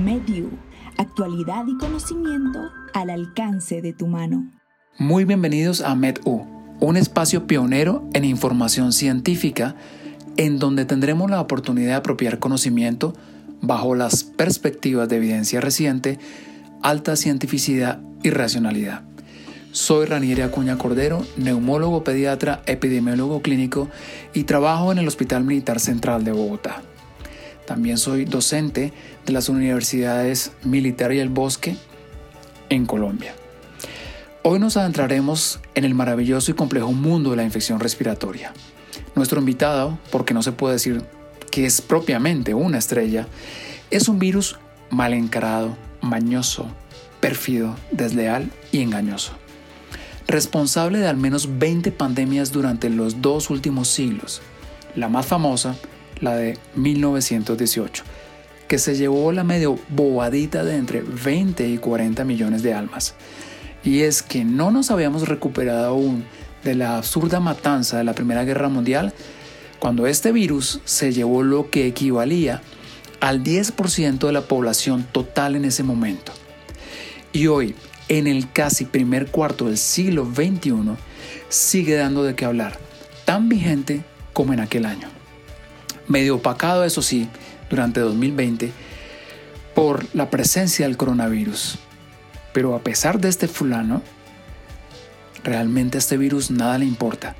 MedU, actualidad y conocimiento al alcance de tu mano. Muy bienvenidos a MedU, un espacio pionero en información científica en donde tendremos la oportunidad de apropiar conocimiento bajo las perspectivas de evidencia reciente, alta cientificidad y racionalidad. Soy Ranieri Acuña Cordero, neumólogo pediatra, epidemiólogo clínico y trabajo en el Hospital Militar Central de Bogotá. También soy docente de las universidades Militar y el Bosque en Colombia. Hoy nos adentraremos en el maravilloso y complejo mundo de la infección respiratoria. Nuestro invitado, porque no se puede decir que es propiamente una estrella, es un virus mal encarado, mañoso, pérfido, desleal y engañoso. Responsable de al menos 20 pandemias durante los dos últimos siglos. La más famosa, la de 1918, que se llevó la medio bobadita de entre 20 y 40 millones de almas. Y es que no nos habíamos recuperado aún de la absurda matanza de la Primera Guerra Mundial cuando este virus se llevó lo que equivalía al 10% de la población total en ese momento. Y hoy, en el casi primer cuarto del siglo XXI, sigue dando de qué hablar, tan vigente como en aquel año. Medio opacado, eso sí, durante 2020, por la presencia del coronavirus. Pero a pesar de este fulano, realmente a este virus nada le importa.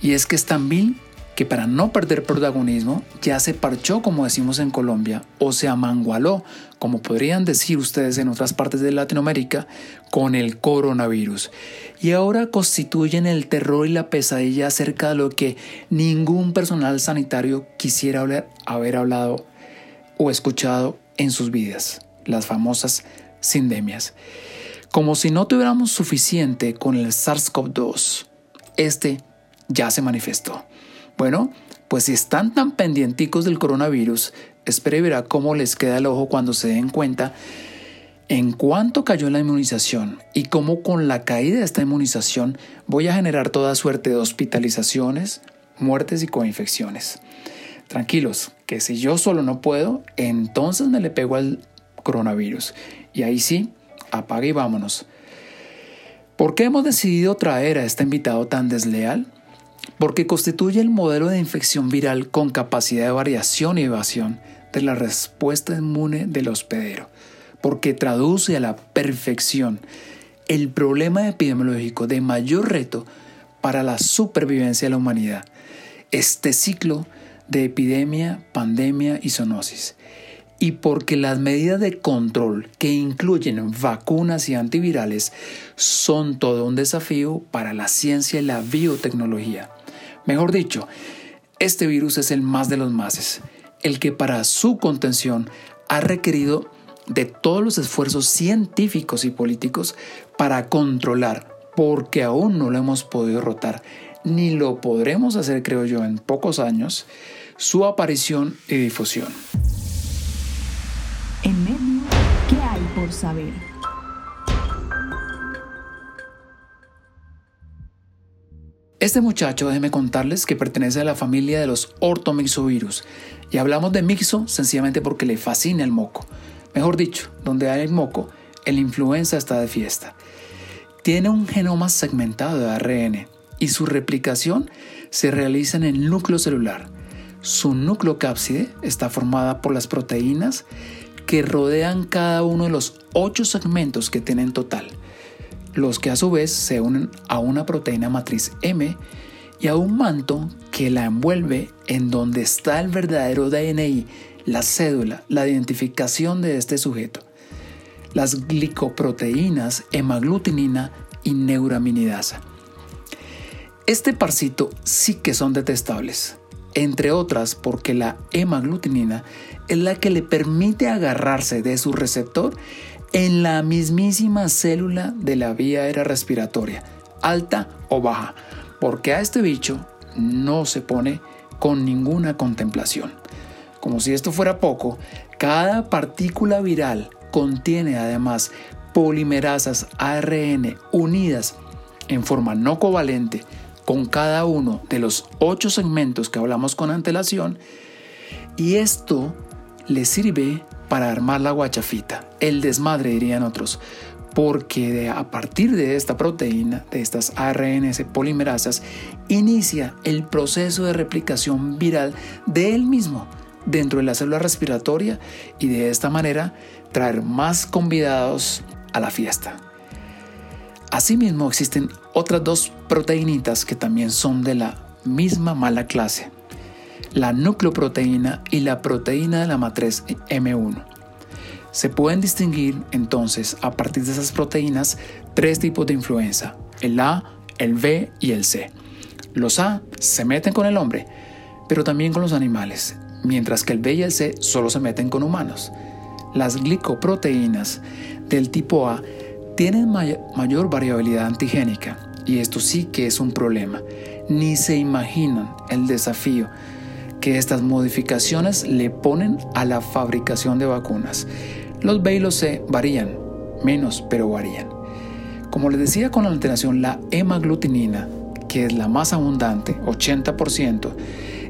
Y es que es tan vil que para no perder protagonismo ya se parchó como decimos en Colombia o se amangualó como podrían decir ustedes en otras partes de Latinoamérica con el coronavirus y ahora constituyen el terror y la pesadilla acerca de lo que ningún personal sanitario quisiera haber hablado o escuchado en sus vidas, las famosas sindemias. Como si no tuviéramos suficiente con el SARS-CoV-2, este ya se manifestó. Bueno, pues si están tan pendienticos del coronavirus, espere y verá cómo les queda el ojo cuando se den cuenta en cuánto cayó la inmunización y cómo con la caída de esta inmunización voy a generar toda suerte de hospitalizaciones, muertes y coinfecciones. Tranquilos, que si yo solo no puedo, entonces me le pego al coronavirus. Y ahí sí, apague y vámonos. ¿Por qué hemos decidido traer a este invitado tan desleal? porque constituye el modelo de infección viral con capacidad de variación y evasión de la respuesta inmune del hospedero, porque traduce a la perfección el problema epidemiológico de mayor reto para la supervivencia de la humanidad, este ciclo de epidemia, pandemia y zoonosis, y porque las medidas de control que incluyen vacunas y antivirales son todo un desafío para la ciencia y la biotecnología. Mejor dicho, este virus es el más de los máses, el que para su contención ha requerido de todos los esfuerzos científicos y políticos para controlar, porque aún no lo hemos podido rotar, ni lo podremos hacer, creo yo, en pocos años, su aparición y difusión. En medio, ¿qué hay por saber? Este muchacho, déjeme contarles que pertenece a la familia de los ortomixovirus. Y hablamos de mixo sencillamente porque le fascina el moco. Mejor dicho, donde hay el moco, el influenza está de fiesta. Tiene un genoma segmentado de ARN y su replicación se realiza en el núcleo celular. Su núcleo cápside está formada por las proteínas que rodean cada uno de los ocho segmentos que tiene en total los que a su vez se unen a una proteína matriz M y a un manto que la envuelve en donde está el verdadero DNI, la cédula, la identificación de este sujeto. Las glicoproteínas hemaglutinina y neuraminidasa. Este parcito sí que son detestables, entre otras porque la hemaglutinina es la que le permite agarrarse de su receptor en la mismísima célula de la vía aérea respiratoria, alta o baja, porque a este bicho no se pone con ninguna contemplación. Como si esto fuera poco, cada partícula viral contiene además polimerasas ARN unidas en forma no covalente con cada uno de los ocho segmentos que hablamos con antelación y esto le sirve para armar la guachafita, el desmadre dirían otros, porque a partir de esta proteína, de estas ARNs polimerasas, inicia el proceso de replicación viral de él mismo dentro de la célula respiratoria y de esta manera traer más convidados a la fiesta. Asimismo existen otras dos proteínitas que también son de la misma mala clase, la nucleoproteína y la proteína de la matriz M1. Se pueden distinguir entonces a partir de esas proteínas tres tipos de influenza, el A, el B y el C. Los A se meten con el hombre, pero también con los animales, mientras que el B y el C solo se meten con humanos. Las glicoproteínas del tipo A tienen mayor variabilidad antigénica y esto sí que es un problema. Ni se imaginan el desafío que estas modificaciones le ponen a la fabricación de vacunas. Los B y C varían, menos, pero varían. Como les decía con la alteración, la hemaglutinina, que es la más abundante, 80%,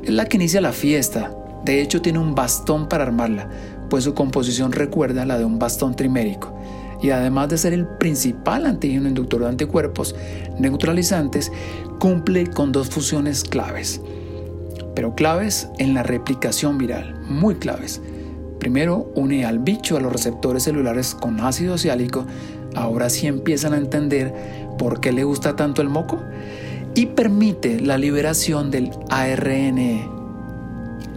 es la que inicia la fiesta. De hecho, tiene un bastón para armarla, pues su composición recuerda la de un bastón trimérico. Y además de ser el principal antígeno inductor de anticuerpos neutralizantes, cumple con dos funciones claves pero claves en la replicación viral, muy claves. Primero, une al bicho a los receptores celulares con ácido ciálico. Ahora sí empiezan a entender por qué le gusta tanto el moco. Y permite la liberación del ARN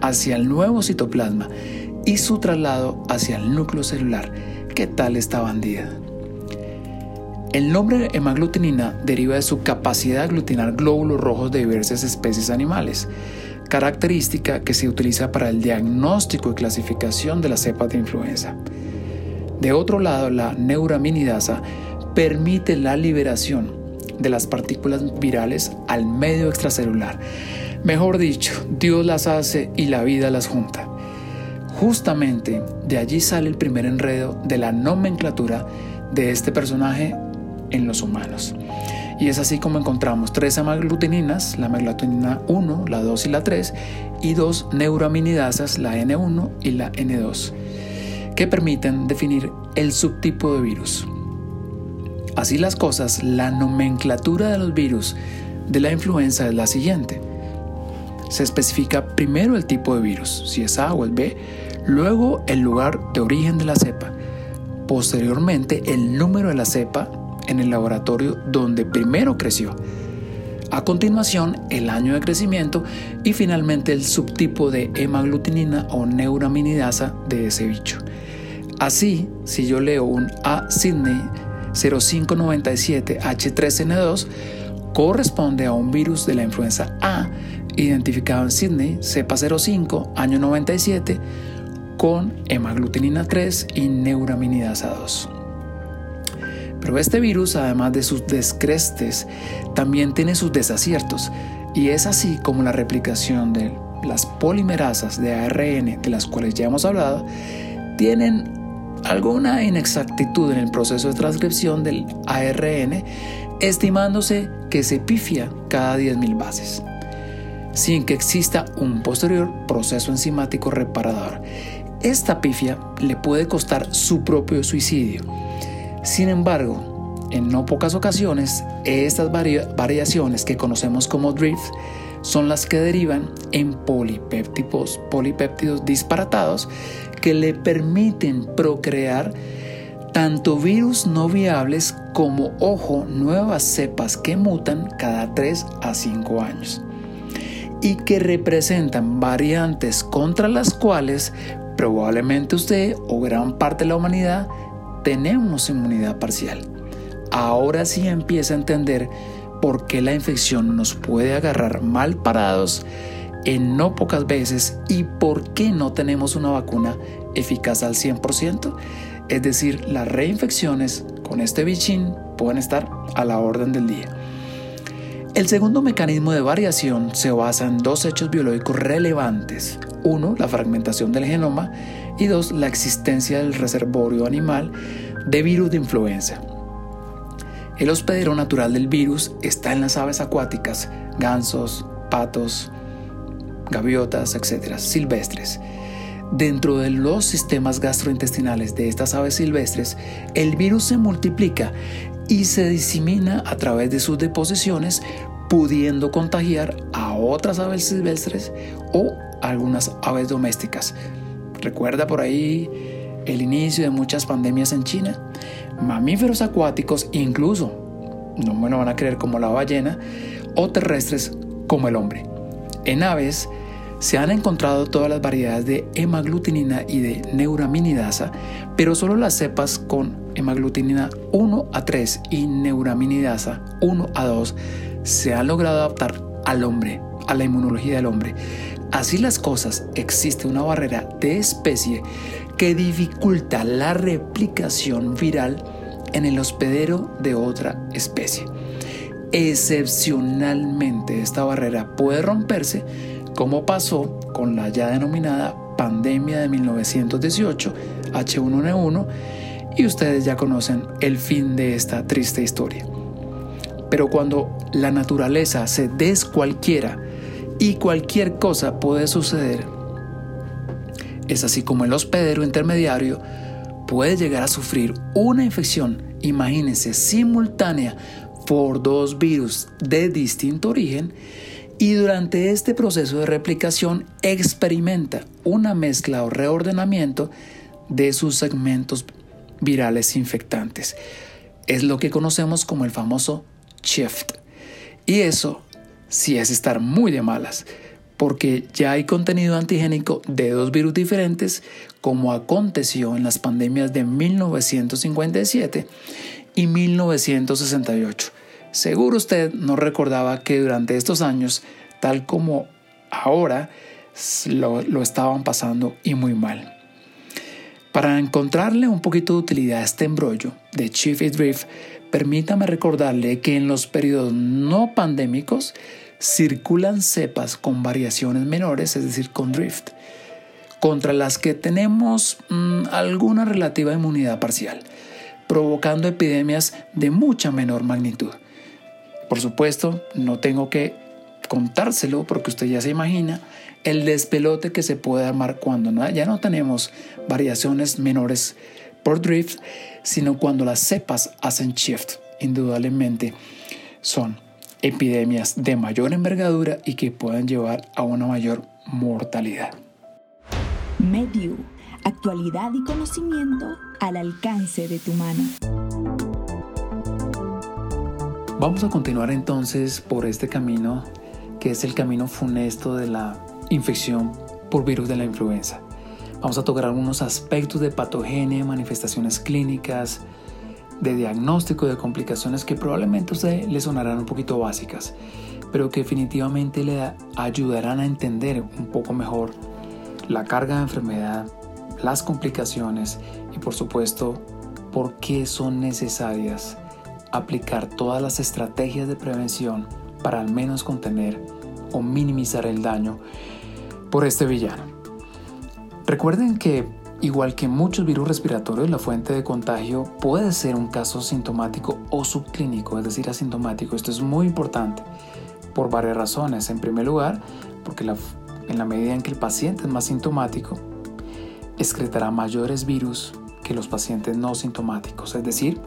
hacia el nuevo citoplasma y su traslado hacia el núcleo celular. ¿Qué tal esta bandida? El nombre hemaglutinina deriva de su capacidad de aglutinar glóbulos rojos de diversas especies animales característica que se utiliza para el diagnóstico y clasificación de la cepas de influenza. De otro lado, la neuraminidasa permite la liberación de las partículas virales al medio extracelular. Mejor dicho, Dios las hace y la vida las junta. Justamente de allí sale el primer enredo de la nomenclatura de este personaje en los humanos. Y es así como encontramos tres hemaglutininas, la hemaglutinina 1, la 2 y la 3, y dos neuraminidasas, la N1 y la N2, que permiten definir el subtipo de virus. Así las cosas, la nomenclatura de los virus de la influenza es la siguiente. Se especifica primero el tipo de virus, si es A o el B, luego el lugar de origen de la cepa, posteriormente el número de la cepa en el laboratorio donde primero creció. A continuación, el año de crecimiento y finalmente el subtipo de hemaglutinina o neuraminidasa de ese bicho. Así, si yo leo un A. Sydney 0597H3N2, corresponde a un virus de la influenza A identificado en Sydney, cepa 05, año 97, con hemaglutinina 3 y neuraminidasa 2. Pero este virus, además de sus descrestes, también tiene sus desaciertos. Y es así como la replicación de las polimerasas de ARN, de las cuales ya hemos hablado, tienen alguna inexactitud en el proceso de transcripción del ARN, estimándose que se pifia cada 10.000 bases, sin que exista un posterior proceso enzimático reparador. Esta pifia le puede costar su propio suicidio. Sin embargo, en no pocas ocasiones, estas variaciones que conocemos como drift son las que derivan en polipéptidos, polipéptidos disparatados que le permiten procrear tanto virus no viables como, ojo, nuevas cepas que mutan cada 3 a 5 años y que representan variantes contra las cuales probablemente usted o gran parte de la humanidad tenemos inmunidad parcial. Ahora sí empieza a entender por qué la infección nos puede agarrar mal parados en no pocas veces y por qué no tenemos una vacuna eficaz al 100%. Es decir, las reinfecciones con este bichín pueden estar a la orden del día. El segundo mecanismo de variación se basa en dos hechos biológicos relevantes. Uno, la fragmentación del genoma y dos, la existencia del reservorio animal de virus de influenza. El hospedero natural del virus está en las aves acuáticas, gansos, patos, gaviotas, etc., silvestres. Dentro de los sistemas gastrointestinales de estas aves silvestres, el virus se multiplica y se disemina a través de sus deposiciones, pudiendo contagiar a otras aves silvestres o algunas aves domésticas. Recuerda por ahí el inicio de muchas pandemias en China. Mamíferos acuáticos, incluso, no me lo van a creer como la ballena, o terrestres como el hombre. En aves, se han encontrado todas las variedades de hemaglutinina y de neuraminidasa, pero solo las cepas con hemaglutinina 1 a 3 y neuraminidasa 1 a 2 se han logrado adaptar al hombre, a la inmunología del hombre. Así las cosas, existe una barrera de especie que dificulta la replicación viral en el hospedero de otra especie. Excepcionalmente esta barrera puede romperse como pasó con la ya denominada pandemia de 1918, H1N1, y ustedes ya conocen el fin de esta triste historia. Pero cuando la naturaleza se descualquiera y cualquier cosa puede suceder, es así como el hospedero intermediario puede llegar a sufrir una infección, imagínense, simultánea por dos virus de distinto origen y durante este proceso de replicación experimenta una mezcla o reordenamiento de sus segmentos virales infectantes. Es lo que conocemos como el famoso shift. Y eso sí es estar muy de malas, porque ya hay contenido antigénico de dos virus diferentes, como aconteció en las pandemias de 1957 y 1968 Seguro usted no recordaba que durante estos años, tal como ahora, lo, estaban pasando y muy mal. Para encontrarle un poquito de utilidad a este embrollo de Chief Drift, permítame recordarle que en los periodos no pandémicos circulan cepas con variaciones menores, es decir, con drift, contra las que tenemos mm, alguna relativa inmunidad parcial, provocando epidemias de mucha menor magnitud. Por supuesto, no tengo que contárselo porque usted ya se imagina el despelote que se puede armar cuando ya no tenemos variaciones menores por drift, sino cuando las cepas hacen shift. Indudablemente son epidemias de mayor envergadura y que puedan llevar a una mayor mortalidad. Medio, actualidad y conocimiento al alcance de tu mano. Vamos a continuar entonces por este camino que es el camino funesto de la infección por virus de la influenza. Vamos a tocar algunos aspectos de patogenia, manifestaciones clínicas, de diagnóstico de complicaciones que probablemente a usted le sonarán un poquito básicas, pero que definitivamente le ayudarán a entender un poco mejor la carga de enfermedad, las complicaciones y por supuesto por qué son necesarias aplicar todas las estrategias de prevención para al menos contener o minimizar el daño por este villano. Recuerden que, igual que muchos virus respiratorios, la fuente de contagio puede ser un caso sintomático o subclínico, es decir, asintomático. Esto es muy importante por varias razones. En primer lugar, porque en la medida en que el paciente es más sintomático, excretará mayores virus que los pacientes no sintomáticos, es decir,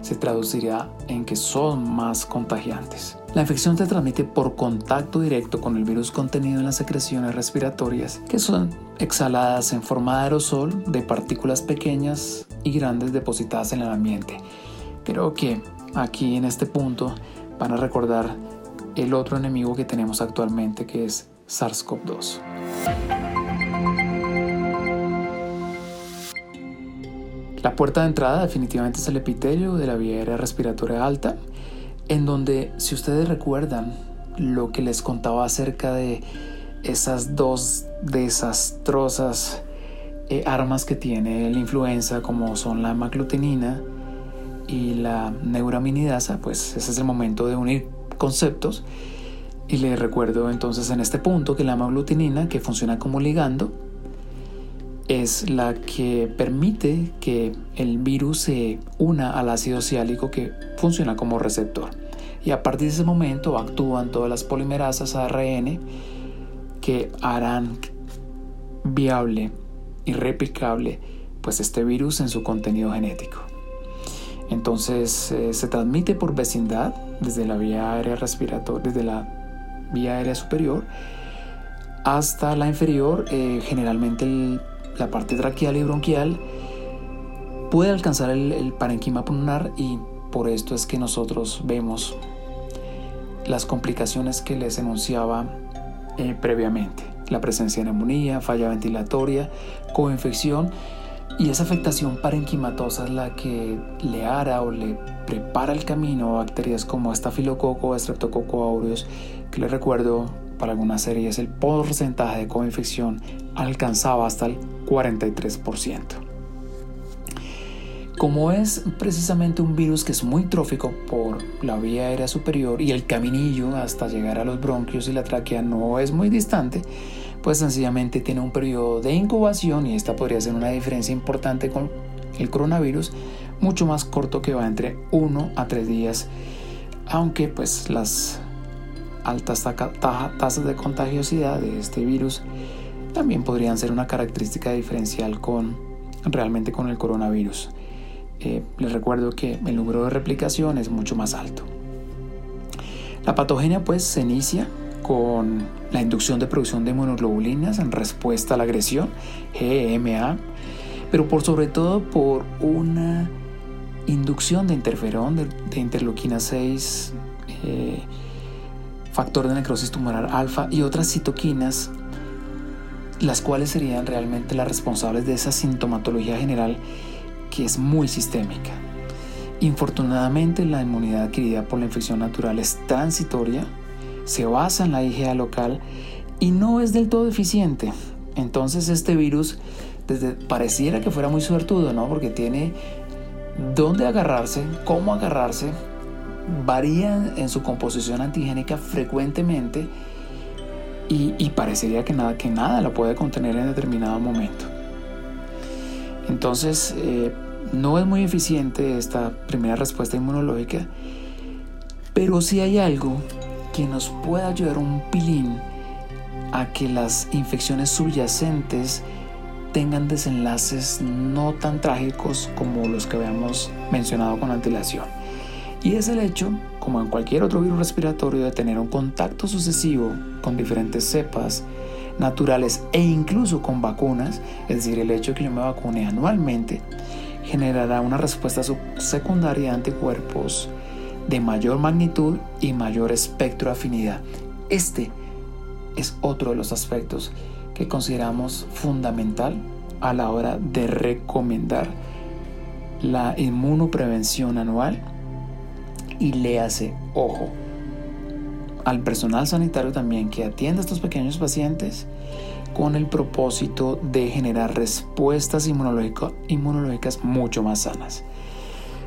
se traducirá en que son más contagiantes. La infección se transmite por contacto directo con el virus contenido en las secreciones respiratorias, que son exhaladas en forma de aerosol de partículas pequeñas y grandes depositadas en el ambiente. Creo que aquí en este punto van a recordar el otro enemigo que tenemos actualmente que es SARS-CoV-2. Puerta de entrada definitivamente es el epitelio de la vía aérea respiratoria alta, en donde, si ustedes recuerdan lo que les contaba acerca de esas dos desastrosas eh, armas que tiene la influenza, como son la maclutinina y la neuraminidasa, pues ese es el momento de unir conceptos. Y les recuerdo entonces en este punto que la maglutinina, que funciona como ligando, es la que permite que el virus se una al ácido ciálico que funciona como receptor. Y a partir de ese momento actúan todas las polimerasas ARN que harán viable irreplicable pues este virus en su contenido genético. Entonces eh, se transmite por vecindad desde la vía aérea respiratoria, desde la vía aérea superior hasta la inferior, eh, generalmente la parte traqueal y bronquial puede alcanzar el, parenquima pulmonar y por esto es que nosotros vemos las complicaciones que les enunciaba eh, previamente. La presencia de neumonía, falla ventilatoria, coinfección y esa afectación parenquimatosa es la que le hará o le prepara el camino a bacterias como estafilococo o streptococo aureus, que les recuerdo para algunas series el porcentaje de coinfección alcanzaba hasta el 43%. Como es precisamente un virus que es muy trófico por la vía aérea superior y el caminillo hasta llegar a los bronquios y la tráquea no es muy distante, pues sencillamente tiene un periodo de incubación y esta podría ser una diferencia importante con el coronavirus, mucho más corto que va entre 1 a 3 días, aunque pues las altas tasas de contagiosidad de este virus también podrían ser una característica diferencial con realmente con el coronavirus. Eh, les recuerdo que el número de replicación es mucho más alto. La patogenia pues se inicia con la inducción de producción de monoglobulinas en respuesta a la agresión, GMA, pero por sobre todo por una inducción de interferón, de, interleuquina 6, eh, factor de necrosis tumoral alfa y otras citoquinas, las cuales serían realmente las responsables de esa sintomatología general que es muy sistémica. Infortunadamente, la inmunidad adquirida por la infección natural es transitoria, se basa en la IgA local y no es del todo eficiente. Entonces este virus desde, pareciera que fuera muy suertudo, ¿no? Porque tiene dónde agarrarse, cómo agarrarse, varía en su composición antigénica frecuentemente y, parecería que nada, que nada la puede contener en determinado momento. Entonces, eh, no es muy eficiente esta primera respuesta inmunológica, pero si hay algo que nos puede ayudar un pilín a que las infecciones subyacentes tengan desenlaces no tan trágicos como los que habíamos mencionado con antelación. Y es el hecho, como en cualquier otro virus respiratorio, de tener un contacto sucesivo con diferentes cepas naturales e incluso con vacunas, es decir, el hecho de que yo me vacune anualmente, generará una respuesta secundaria de anticuerpos de mayor magnitud y mayor espectro de afinidad. Este es otro de los aspectos que consideramos fundamental a la hora de recomendar la inmunoprevención anual y le hace ojo al personal sanitario también que atiende a estos pequeños pacientes con el propósito de generar respuestas inmunológicas mucho más sanas.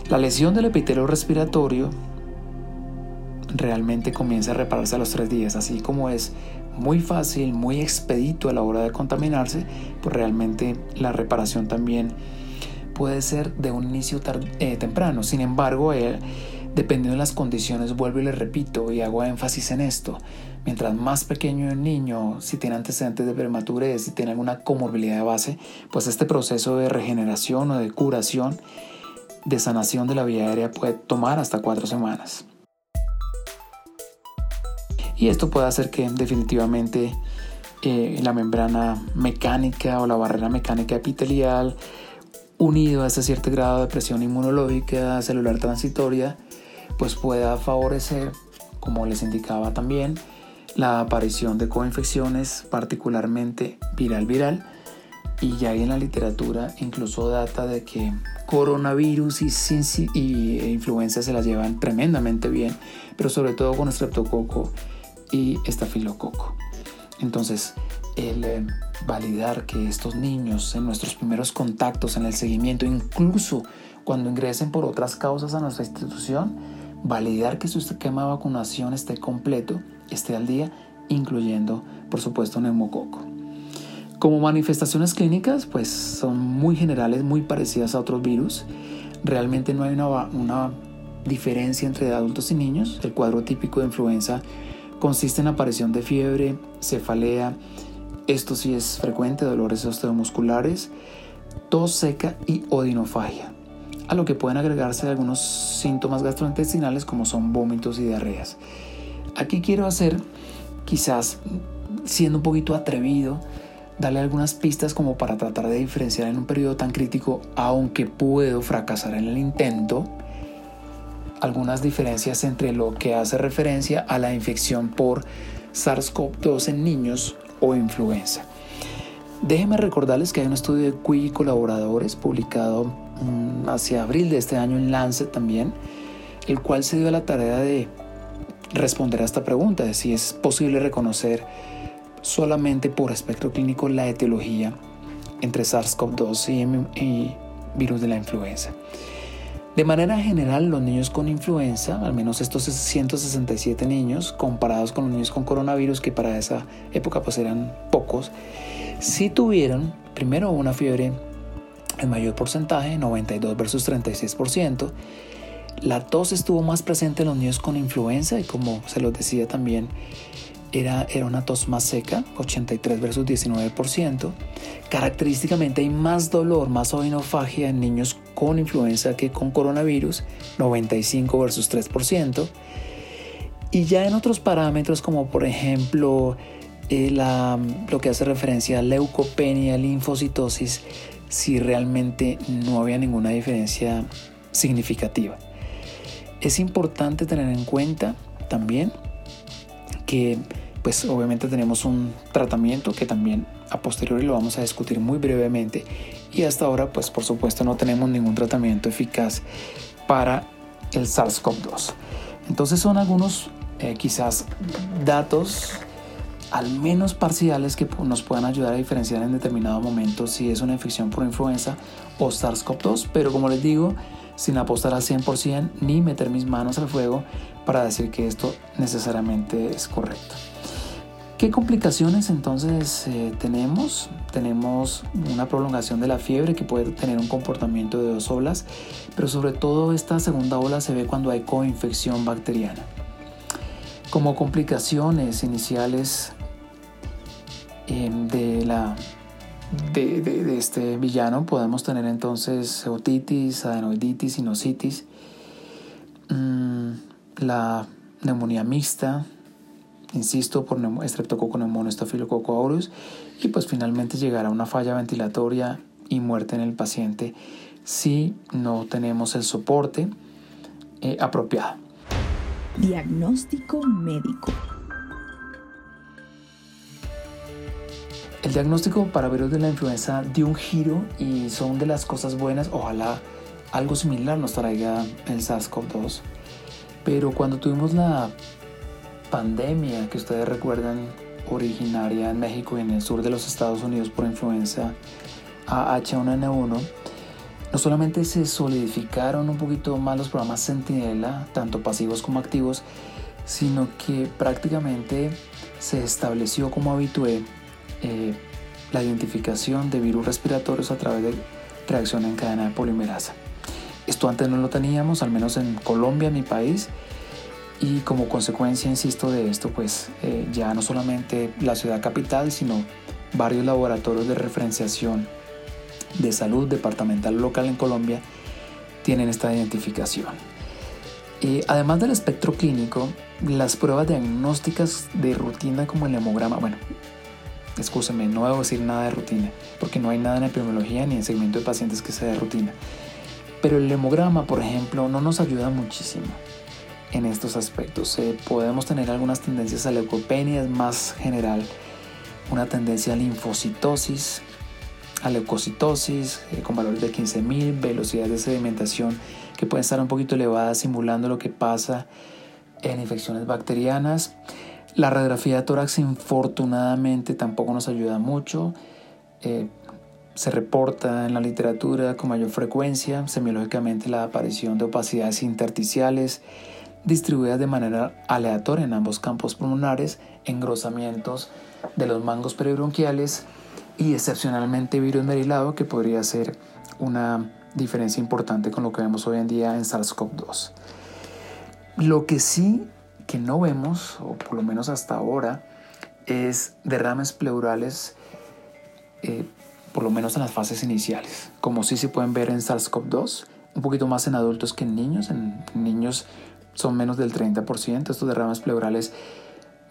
La lesión del epitelio respiratorio realmente comienza a repararse a los tres días, así como es muy fácil, muy expedito a la hora de contaminarse, pues realmente la reparación también puede ser de un inicio eh, temprano. Sin embargo, eh, dependiendo de las condiciones, vuelvo y le repito y hago énfasis en esto. Mientras más pequeño el niño, si tiene antecedentes de prematurez, si tiene alguna comorbilidad de base, pues este proceso de regeneración o de curación, de sanación de la vía aérea puede tomar hasta cuatro semanas. Y esto puede hacer que definitivamente eh, la membrana mecánica o la barrera mecánica epitelial, unido a ese cierto grado de presión inmunológica celular transitoria, pues pueda favorecer, como les indicaba también, la aparición de coinfecciones, particularmente viral-viral, y ya hay en la literatura incluso data de que coronavirus y, y e influenza se las llevan tremendamente bien, pero sobre todo con estreptococo y estafilococo. Entonces, el eh, validar que estos niños en nuestros primeros contactos, en el seguimiento, incluso cuando ingresen por otras causas a nuestra institución, validar que su esquema de vacunación esté completo, esté al día, incluyendo, por supuesto, neumococo. Como manifestaciones clínicas, pues son muy generales, muy parecidas a otros virus. Realmente no hay una, una diferencia entre adultos y niños. El cuadro típico de influenza consiste en aparición de fiebre, cefalea, esto sí es frecuente, dolores osteomusculares, tos seca y odinofagia, a lo que pueden agregarse algunos síntomas gastrointestinales como son vómitos y diarreas. Aquí quiero hacer, quizás siendo un poquito atrevido, darle algunas pistas como para tratar de diferenciar en un periodo tan crítico, aunque puedo fracasar en el intento, algunas diferencias entre lo que hace referencia a la infección por SARS-CoV-2 en niños o influenza. Déjenme recordarles que hay un estudio de QI y colaboradores publicado hacia abril de este año en Lancet también, el cual se dio la tarea de responder a esta pregunta de si es posible reconocer solamente por espectro clínico la etiología entre SARS-CoV-2 y, virus de la influenza. De manera general, los niños con influenza, al menos estos 167 niños, comparados con los niños con coronavirus, que para esa época pues eran pocos, sí tuvieron primero una fiebre en mayor porcentaje, 92 versus 36%. La tos estuvo más presente en los niños con influenza y como se los decía también, era, una tos más seca, 83 versus 19%. Característicamente hay más dolor, más ovinofagia en niños con influenza que con coronavirus, 95 versus 3%. Y ya en otros parámetros como por ejemplo eh, lo que hace referencia a leucopenia, linfocitosis, si realmente no había ninguna diferencia significativa. Es importante tener en cuenta también que pues obviamente tenemos un tratamiento que también a posteriori lo vamos a discutir muy brevemente y hasta ahora pues por supuesto no tenemos ningún tratamiento eficaz para el SARS-CoV-2. Entonces son algunos eh, quizás datos al menos parciales que nos puedan ayudar a diferenciar en determinado momento si es una infección por influenza o SARS-CoV-2, pero como les digo, sin apostar al 100% ni meter mis manos al fuego para decir que esto necesariamente es correcto. ¿Qué complicaciones entonces eh, tenemos? Tenemos una prolongación de la fiebre que puede tener un comportamiento de dos olas, pero sobre todo esta segunda ola se ve cuando hay coinfección bacteriana. Como complicaciones iniciales em, de, la, de, este villano podemos tener entonces otitis, adenoiditis, sinusitis, mm, la neumonía mixta, insisto, por Streptococcus pneumoniae Staphylococcus aureus y pues finalmente llegar a una falla ventilatoria y muerte en el paciente si no tenemos el soporte eh, apropiado. Diagnóstico médico. El diagnóstico para virus de la influenza dio un giro y son de las cosas buenas. Ojalá algo similar nos traiga el SARS-CoV-2. Pero cuando tuvimos la pandemia que ustedes recuerdan originaria en México y en el sur de los Estados Unidos por influenza H1N1, no solamente se solidificaron un poquito más los programas Sentinela, tanto pasivos como activos, sino que prácticamente se estableció como habitué eh, la identificación de virus respiratorios a través de reacción en cadena de polimerasa. Esto antes no lo teníamos, al menos en Colombia, mi país, y como consecuencia, insisto, de esto, pues eh, ya no solamente la ciudad capital, sino varios laboratorios de referenciación de salud departamental local en Colombia tienen esta identificación. y además del espectro clínico, las pruebas diagnósticas de rutina como el hemograma, bueno, escúchame, no debo decir nada de rutina, porque no hay nada en epidemiología ni en segmento de pacientes que sea de rutina. Pero el hemograma, por ejemplo, no nos ayuda muchísimo en estos aspectos. Eh, podemos tener algunas tendencias a leucopenia, es más general una tendencia a linfocitosis, a leucocitosis eh, con valores de 15.000, velocidades de sedimentación que pueden estar un poquito elevadas simulando lo que pasa en infecciones bacterianas. La radiografía de tórax infortunadamente tampoco nos ayuda mucho. Eh, se reporta en la literatura con mayor frecuencia semiológicamente la aparición de opacidades intersticiales, distribuidas de manera aleatoria en ambos campos pulmonares, engrosamientos de los mangos peribronquiales y excepcionalmente virus merilado que podría ser una diferencia importante con lo que vemos hoy en día en SARS-CoV-2. Lo que sí que no vemos, o por lo menos hasta ahora, es derrames pleurales eh, por lo menos en las fases iniciales, como sí se pueden ver en SARS-CoV-2, un poquito más en adultos que en niños, en niños son menos del 30%, estos derrames pleurales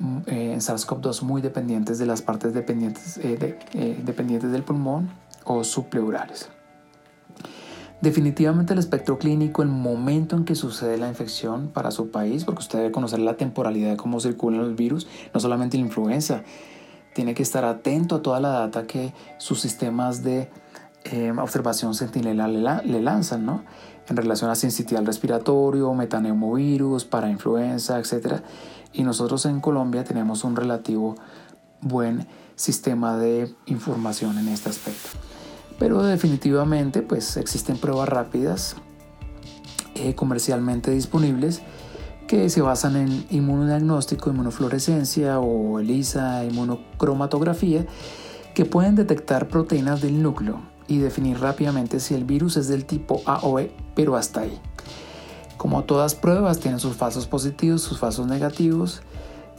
mm, eh, en SARS-CoV-2 muy dependientes de las partes dependientes, eh, dependientes del pulmón o subpleurales. Definitivamente el espectro clínico, el momento en que sucede la infección para su país, porque usted debe conocer la temporalidad de cómo circulan los virus, no solamente la influenza, tiene que estar atento a toda la data que sus sistemas de eh, observación sentinela le, lanzan, ¿no? En relación a sincitial respiratorio, metaneumovirus, influenza, etc. Y nosotros en Colombia tenemos un relativo buen sistema de información en este aspecto. Pero definitivamente pues existen pruebas rápidas eh, comercialmente disponibles que se basan en inmunodiagnóstico, inmunofluorescencia o ELISA, inmunocromatografía, que pueden detectar proteínas del núcleo y definir rápidamente si el virus es del tipo A o B, pero hasta ahí. Como todas pruebas, tienen sus falsos positivos, sus falsos negativos,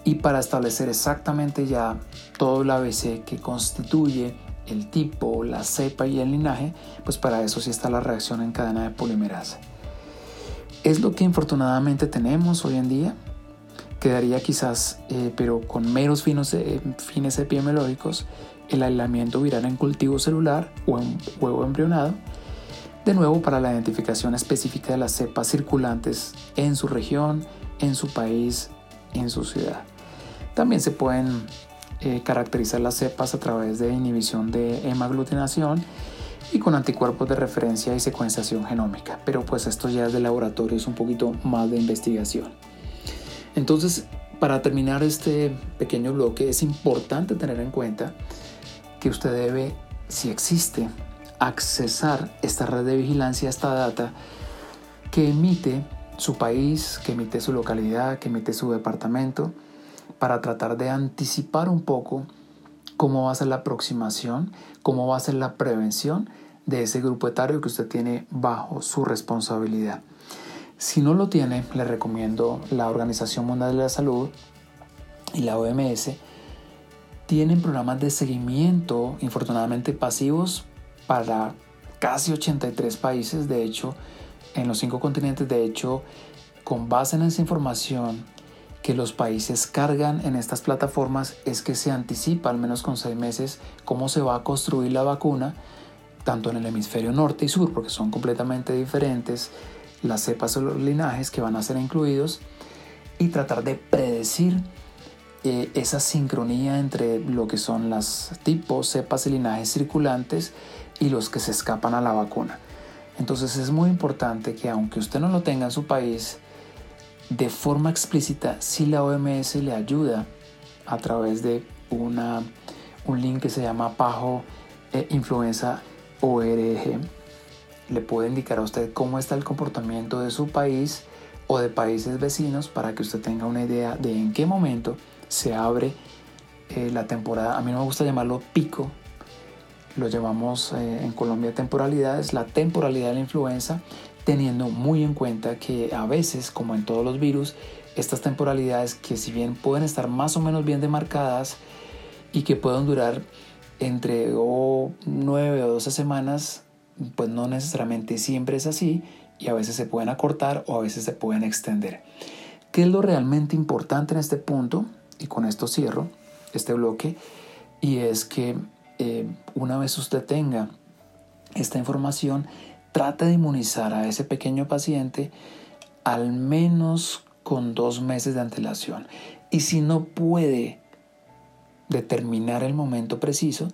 y para establecer exactamente ya todo el ABC que constituye el tipo, la cepa y el linaje, pues para eso sí está la reacción en cadena de polimerasa. Es lo que infortunadamente tenemos hoy en día. Quedaría quizás, eh, pero con meros fines, eh, fines epidemiológicos, el aislamiento viral en cultivo celular o en huevo embrionado, de nuevo para la identificación específica de las cepas circulantes en su región, en su país, en su ciudad. También se pueden eh, caracterizar las cepas a través de inhibición de hemaglutinación y con anticuerpos de referencia y secuenciación genómica. Pero pues esto ya es de laboratorio, es un poquito más de investigación. Entonces, para terminar este pequeño bloque, es importante tener en cuenta que usted debe, si existe, accesar esta red de vigilancia, esta data que emite su país, que emite su localidad, que emite su departamento, para tratar de anticipar un poco cómo va a ser la aproximación, cómo va a ser la prevención de ese grupo etario que usted tiene bajo su responsabilidad. Si no lo tiene, le recomiendo la Organización Mundial de la Salud y la OMS. Tienen programas de seguimiento, infortunadamente pasivos, para casi 83 países, de hecho, en los cinco continentes, de hecho, con base en esa información que los países cargan en estas plataformas es que se anticipa, al menos con seis meses, cómo se va a construir la vacuna, tanto en el hemisferio norte y sur, porque son completamente diferentes las cepas o los linajes que van a ser incluidos, y tratar de predecir eh, esa sincronía entre lo que son las tipos, cepas y linajes circulantes y los que se escapan a la vacuna. Entonces es muy importante que aunque usted no lo tenga en su país, de forma explícita si la OMS le ayuda a través de una, un link que se llama Pajo e Influenza ORG. Le puede indicar a usted cómo está el comportamiento de su país o de países vecinos para que usted tenga una idea de en qué momento se abre eh, la temporada. A mí no me gusta llamarlo pico, lo llamamos eh, en Colombia temporalidades, la temporalidad de la influenza teniendo muy en cuenta que a veces, como en todos los virus, estas temporalidades que si bien pueden estar más o menos bien demarcadas y que pueden durar entre o 9 o 12 semanas, pues no necesariamente siempre es así y a veces se pueden acortar o a veces se pueden extender. ¿Qué es lo realmente importante en este punto? Y con esto cierro este bloque y es que eh, una vez usted tenga esta información, trata de inmunizar a ese pequeño paciente al menos con dos meses de antelación. Y si no puede determinar el momento preciso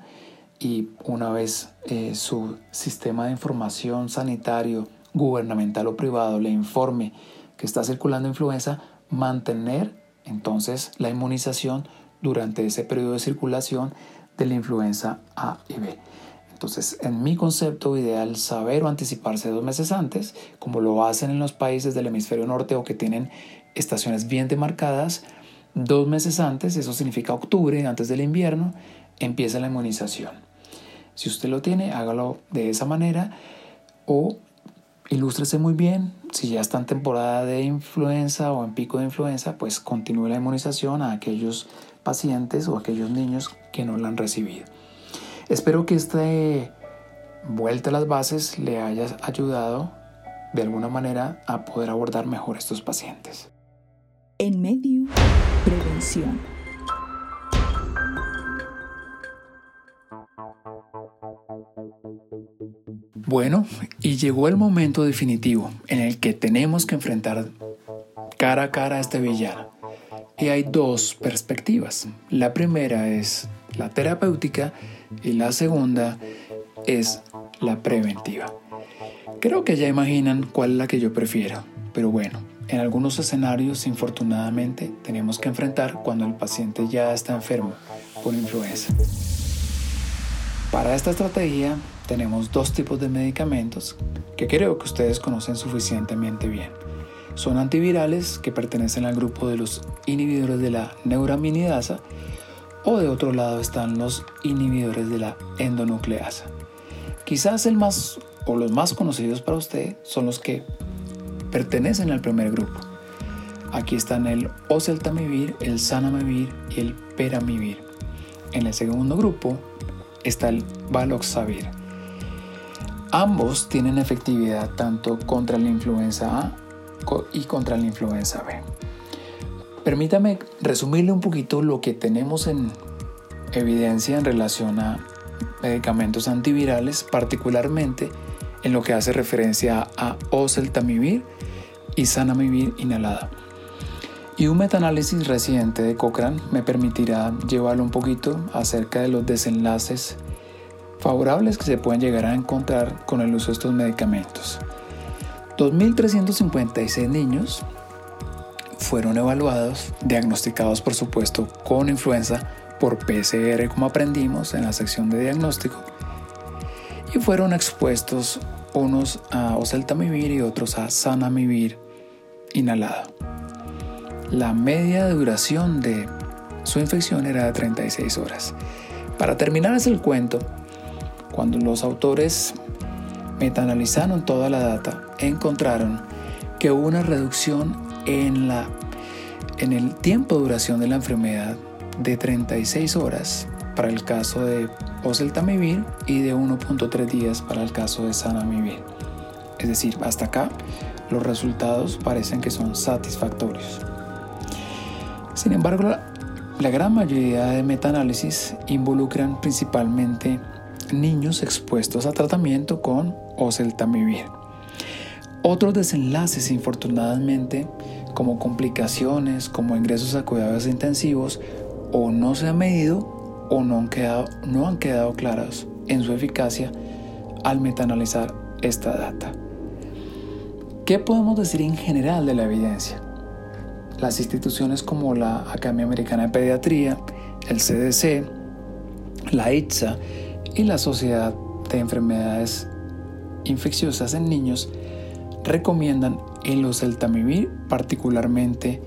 y una vez eh, su sistema de información sanitario, gubernamental o privado le informe que está circulando influenza, mantener entonces la inmunización durante ese periodo de circulación de la influenza A y B. Entonces, en mi concepto ideal, saber o anticiparse dos meses antes, como lo hacen en los países del hemisferio norte o que tienen estaciones bien demarcadas, dos meses antes, eso significa octubre, antes del invierno, empieza la inmunización. Si usted lo tiene, hágalo de esa manera o ilústrese muy bien. Si ya está en temporada de influenza o en pico de influenza, pues continúe la inmunización a aquellos pacientes o aquellos niños que no la han recibido. Espero que esta vuelta a las bases le haya ayudado de alguna manera a poder abordar mejor estos pacientes. En medio, prevención. Bueno, y llegó el momento definitivo en el que tenemos que enfrentar cara a cara a este villano. Y hay dos perspectivas. La primera es la terapéutica y la segunda es la preventiva. Creo que ya imaginan cuál es la que yo prefiero, pero bueno, en algunos escenarios infortunadamente tenemos que enfrentar cuando el paciente ya está enfermo por influenza. Para esta estrategia tenemos dos tipos de medicamentos que creo que ustedes conocen suficientemente bien. Son antivirales que pertenecen al grupo de los inhibidores de la neuraminidasa o de otro lado están los inhibidores de la endonucleasa. Quizás el más o los más conocidos para usted son los que pertenecen al primer grupo. Aquí están el oseltamivir, el sanamivir y el peramivir. En el segundo grupo está el valoxavir. Ambos tienen efectividad tanto contra la influenza A y contra la influenza B. Permítame resumirle un poquito lo que tenemos en evidencia en relación a medicamentos antivirales, particularmente en lo que hace referencia a oseltamivir y sanamivir inhalada. Y un metaanálisis reciente de Cochrane me permitirá llevarlo un poquito acerca de los desenlaces favorables que se pueden llegar a encontrar con el uso de estos medicamentos. 2.356 niños fueron evaluados, diagnosticados por supuesto con influenza por PCR como aprendimos en la sección de diagnóstico y fueron expuestos unos a oseltamivir y otros a sanamivir inhalado. La media duración de su infección era de 36 horas. Para terminar el cuento, cuando los autores metaanalizaron toda la data, encontraron que hubo una reducción en, la, en el tiempo de duración de la enfermedad de 36 horas para el caso de oseltamivir y de 1.3 días para el caso de sanamivir. Es decir, hasta acá los resultados parecen que son satisfactorios. Sin embargo, la, la gran mayoría de metaanálisis involucran principalmente niños expuestos a tratamiento con oseltamivir. Otros desenlaces, infortunadamente, como complicaciones, como ingresos a cuidados intensivos, o no se han medido o no han quedado, no han quedado claros en su eficacia al metaanalizar esta data. ¿Qué podemos decir en general de la evidencia? Las instituciones como la Academia Americana de Pediatría, el CDC, la ITSA y la Sociedad de Enfermedades Infecciosas en Niños recomiendan el oseltamivir particularmente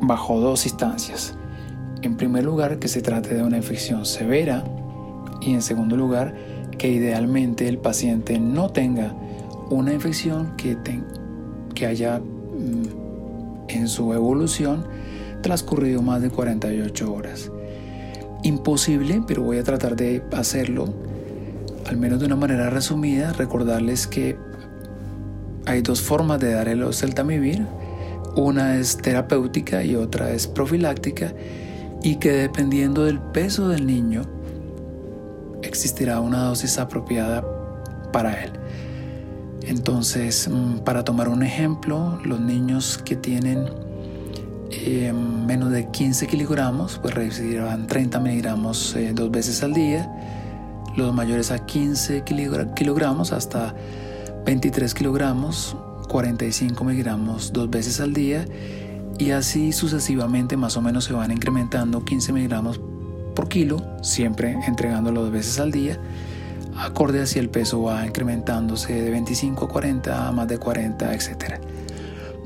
bajo dos instancias. En primer lugar, que se trate de una infección severa y en segundo lugar, que idealmente el paciente no tenga una infección que, que haya mm, en su evolución transcurrido más de 48 horas imposible, pero voy a tratar de hacerlo, al menos de una manera resumida, recordarles que hay dos formas de dar el oseltamivir. Una es terapéutica y otra es profiláctica y que dependiendo del peso del niño existirá una dosis apropiada para él. Entonces, mm, para tomar un ejemplo, los niños que tienen eh, menos de 15 kilogramos, pues recibirán 30 miligramos eh, dos veces al día. Los mayores a 15 kilogramos hasta 23 kilogramos, 45 miligramos dos veces al día. Y así sucesivamente más o menos se van incrementando 15 miligramos por kilo, siempre entregándolo dos veces al día. Acorde así el peso va incrementándose de 25 a 40 a más de 40, etcétera.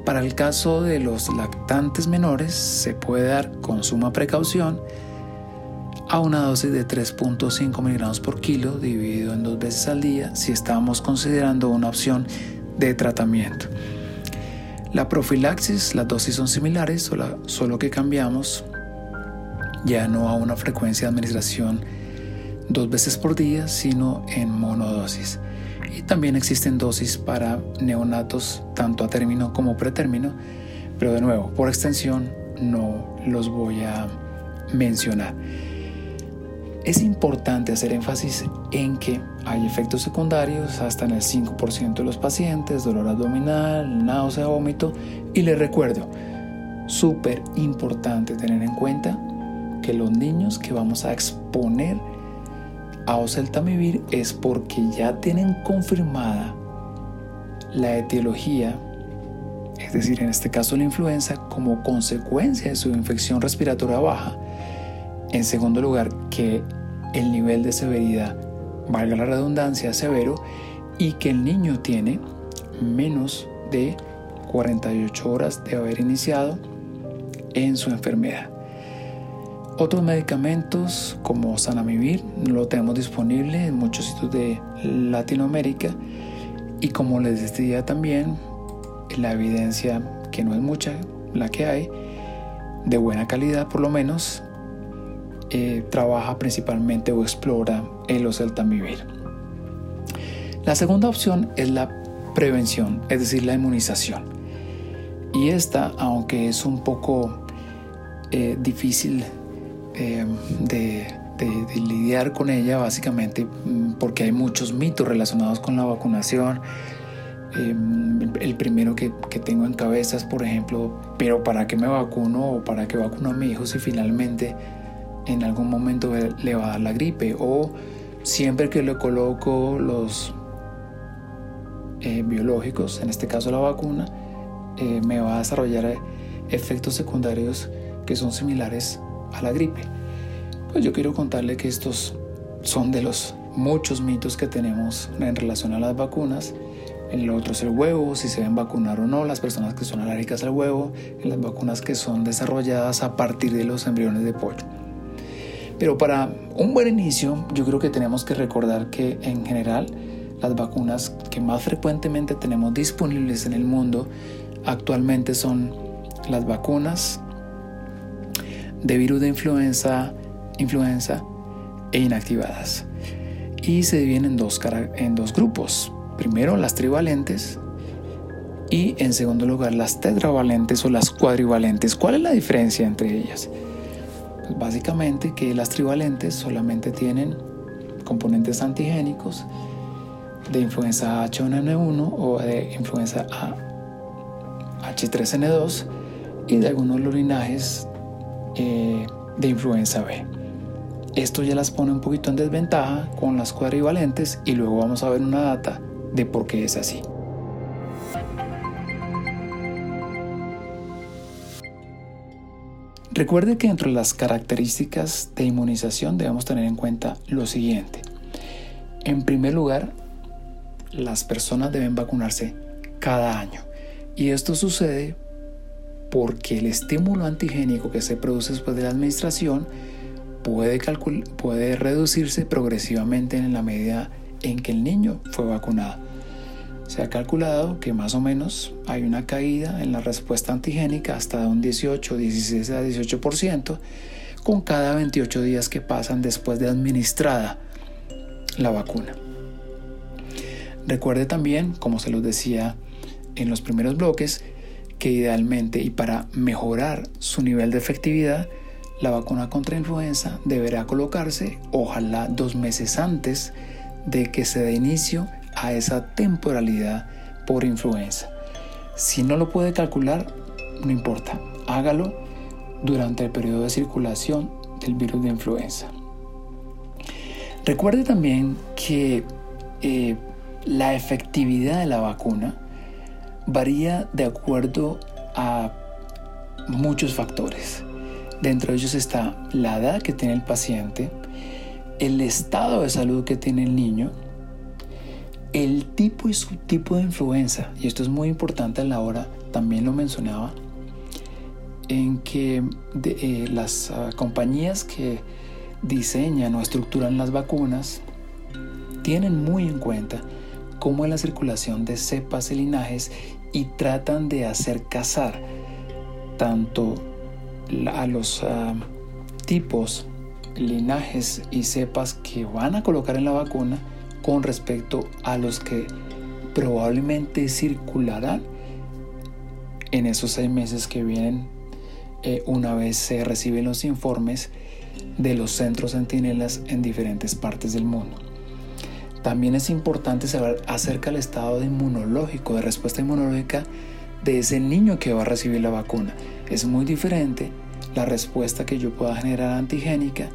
Para el caso de los lactantes menores se puede dar con suma precaución a una dosis de 3.5 miligramos por kilo dividido en dos veces al día si estamos considerando una opción de tratamiento. La profilaxis, las dosis son similares, solo, que cambiamos ya no a una frecuencia de administración dos veces por día, sino en monodosis. Y también existen dosis para neonatos, tanto a término como pretérmino, pero de nuevo, por extensión, no los voy a mencionar. Es importante hacer énfasis en que hay efectos secundarios hasta en el 5% de los pacientes, dolor abdominal, náusea, vómito. Y les recuerdo, súper importante tener en cuenta que los niños que vamos a exponer a oseltamivir es porque ya tienen confirmada la etiología, es decir, en este caso la influenza, como consecuencia de su infección respiratoria baja en segundo lugar, que el nivel de severidad, valga la redundancia, severo y que el niño tiene menos de 48 horas de haber iniciado en su enfermedad. Otros medicamentos como Sanamivir lo tenemos disponible en muchos sitios de Latinoamérica y como les decía también, la evidencia que no es mucha, la que hay, de buena calidad por lo menos, eh, trabaja principalmente o explora el oseltamivir. La segunda opción es la prevención, es decir, la inmunización. Y esta, aunque es un poco eh, difícil eh, de, lidiar con ella, básicamente mm, porque hay muchos mitos relacionados con la vacunación. el primero que, que, tengo en cabeza es, por ejemplo, pero ¿para qué me vacuno o para qué vacuno a mi hijo si finalmente en algún momento le va a dar la gripe o siempre que le coloco los eh, biológicos, en este caso la vacuna, eh, me va a desarrollar efectos secundarios que son similares a la gripe. Pues yo quiero contarle que estos son de los muchos mitos que tenemos en relación a las vacunas. El otro es el huevo, si se deben vacunar o no, las personas que son alérgicas al huevo, las vacunas que son desarrolladas a partir de los embriones de pollo. Pero para un buen inicio, yo creo que tenemos que recordar que en general las vacunas que más frecuentemente tenemos disponibles en el mundo actualmente son las vacunas de virus de influenza, influenza e inactivadas. Y se dividen en dos, en dos grupos. Primero las trivalentes y en segundo lugar las tetravalentes o las cuadrivalentes. ¿Cuál es la diferencia entre ellas? Básicamente que las trivalentes solamente tienen componentes antigénicos de influenza H1N1 o de influenza A, H3N2 y de algunos linajes eh, de influenza B. Esto ya las pone un poquito en desventaja con las cuadrivalentes y luego vamos a ver una data de por qué es así. Recuerde que entre las características de inmunización debemos tener en cuenta lo siguiente. En primer lugar, las personas deben vacunarse cada año. Y esto sucede porque el estímulo antigénico que se produce después de la administración puede, puede reducirse progresivamente en la medida en que el niño fue vacunado. Se ha calculado que más o menos hay una caída en la respuesta antigénica hasta un 18, 16 a 18% con cada 28 días que pasan después de administrada la vacuna. Recuerde también, como se los decía en los primeros bloques, que idealmente y para mejorar su nivel de efectividad, la vacuna contra influenza deberá colocarse ojalá dos meses antes de que se dé inicio a esa temporalidad por influenza. Si no lo puede calcular, no importa, hágalo durante el periodo de circulación del virus de influenza. Recuerde también que eh, la efectividad de la vacuna varía de acuerdo a muchos factores. Dentro de ellos está la edad que tiene el paciente, el estado de salud que tiene el niño, el tipo y subtipo de influenza, y esto es muy importante a la hora, también lo mencionaba, en que eh, las ah, compañías que diseñan o estructuran las vacunas tienen muy en cuenta cómo es la circulación de cepas y linajes y tratan de hacer cazar tanto a los ah, tipos linajes y cepas que van a colocar en la vacuna con respecto a los que probablemente circularán en esos seis meses que vienen eh, una vez se reciben los informes de los centros centinelas en diferentes partes del mundo. También es importante saber acerca del estado inmunológico, de respuesta inmunológica de ese niño que va a recibir la vacuna. Es muy diferente la respuesta que yo pueda generar antigénica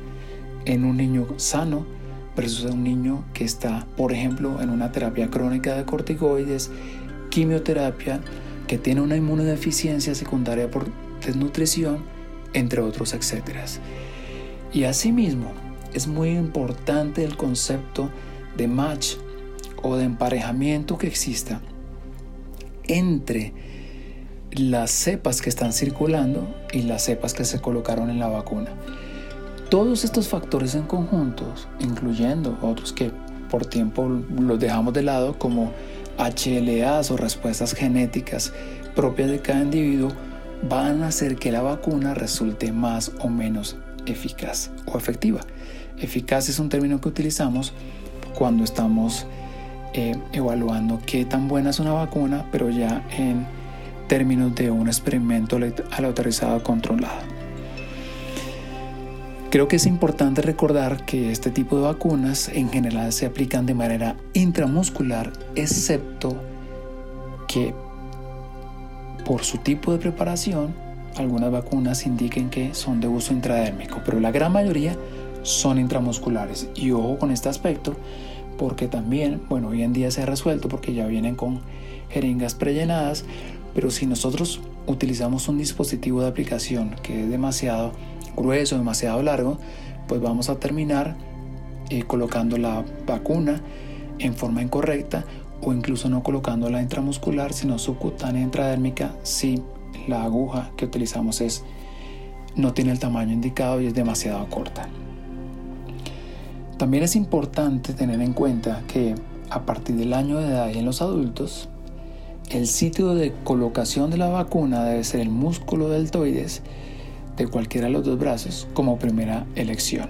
en un niño sano versus un niño que está, por ejemplo, en una terapia crónica de corticoides, quimioterapia, que tiene una inmunodeficiencia secundaria por desnutrición, entre otros, etcétera. Y asimismo, es muy importante el concepto de match o de emparejamiento que exista entre las cepas que están circulando y las cepas que se colocaron en la vacuna. Todos estos factores en conjuntos, incluyendo otros que por tiempo los dejamos de lado como HLAs o respuestas genéticas propias de cada individuo, van a hacer que la vacuna resulte más o menos eficaz o efectiva. Eficaz es un término que utilizamos cuando estamos eh, evaluando qué tan buena es una vacuna, pero ya en términos de un experimento aleatorizado controlado. Creo que es importante recordar que este tipo de vacunas en general se aplican de manera intramuscular, excepto que por su tipo de preparación, algunas vacunas indiquen que son de uso intradérmico, pero la gran mayoría son intramusculares. Y ojo con este aspecto, porque también, bueno, hoy en día se ha resuelto porque ya vienen con jeringas prellenadas, pero si nosotros utilizamos un dispositivo de aplicación que es demasiado grueso, demasiado largo, pues vamos a terminar eh, colocando la vacuna en forma incorrecta o incluso no colocando la intramuscular, sino subcutánea intradérmica si la aguja que utilizamos es no tiene el tamaño indicado y es demasiado corta. También es importante tener en cuenta que a partir del año de edad y en los adultos, el sitio de colocación de la vacuna debe ser el músculo deltoides de cualquiera de los dos brazos como primera elección.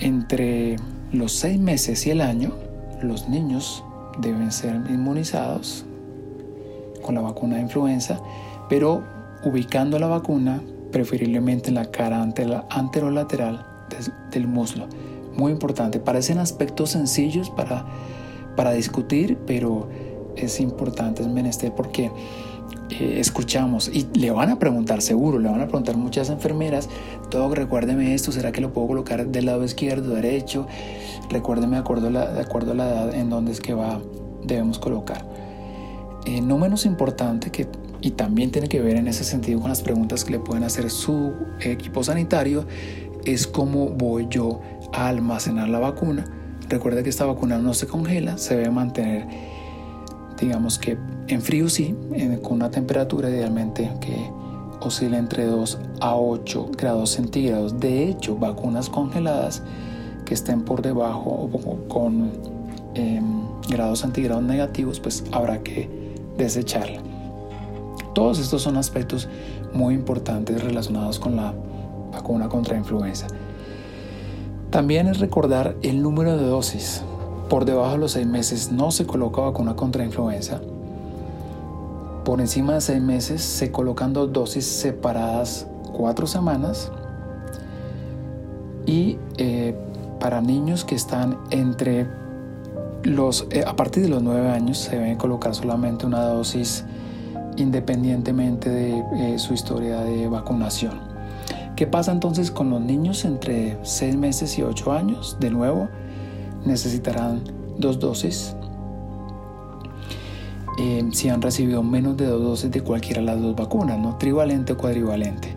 Entre los seis meses y el año, los niños deben ser inmunizados con la vacuna de influenza, pero ubicando la vacuna preferiblemente en la cara anterolateral del muslo. Muy importante. Parecen aspectos sencillos para, para discutir, pero es importante, es menester porque eh, escuchamos y le van a preguntar seguro, le van a preguntar muchas enfermeras, todo recuérdeme esto, ¿será que lo puedo colocar del lado izquierdo, derecho? Recuérdeme de acuerdo a la, de acuerdo a la edad en donde es que va, debemos colocar. Eh, no menos importante que, y también tiene que ver en ese sentido con las preguntas que le pueden hacer su equipo sanitario, es cómo voy yo a almacenar la vacuna. Recuerda que esta vacuna no se congela, se debe mantener, digamos que en frío sí, con una temperatura idealmente que oscila entre 2 a 8 grados centígrados. De hecho, vacunas congeladas que estén por debajo o con em, grados centígrados negativos, pues habrá que desecharla. Todos estos son aspectos muy importantes relacionados con la vacuna contra influenza. También es recordar el número de dosis. Por debajo de los seis meses no se coloca vacuna contra influenza por encima de seis meses se colocan dos dosis separadas cuatro semanas y eh, para niños que están entre los, eh, a partir de los nueve años se debe colocar solamente una dosis independientemente de eh, su historia de vacunación. ¿Qué pasa entonces con los niños entre seis meses y ocho años? De nuevo, necesitarán dos dosis. Eh, si han recibido menos de dos dosis de cualquiera de las dos vacunas, no trivalente o cuadrivalente.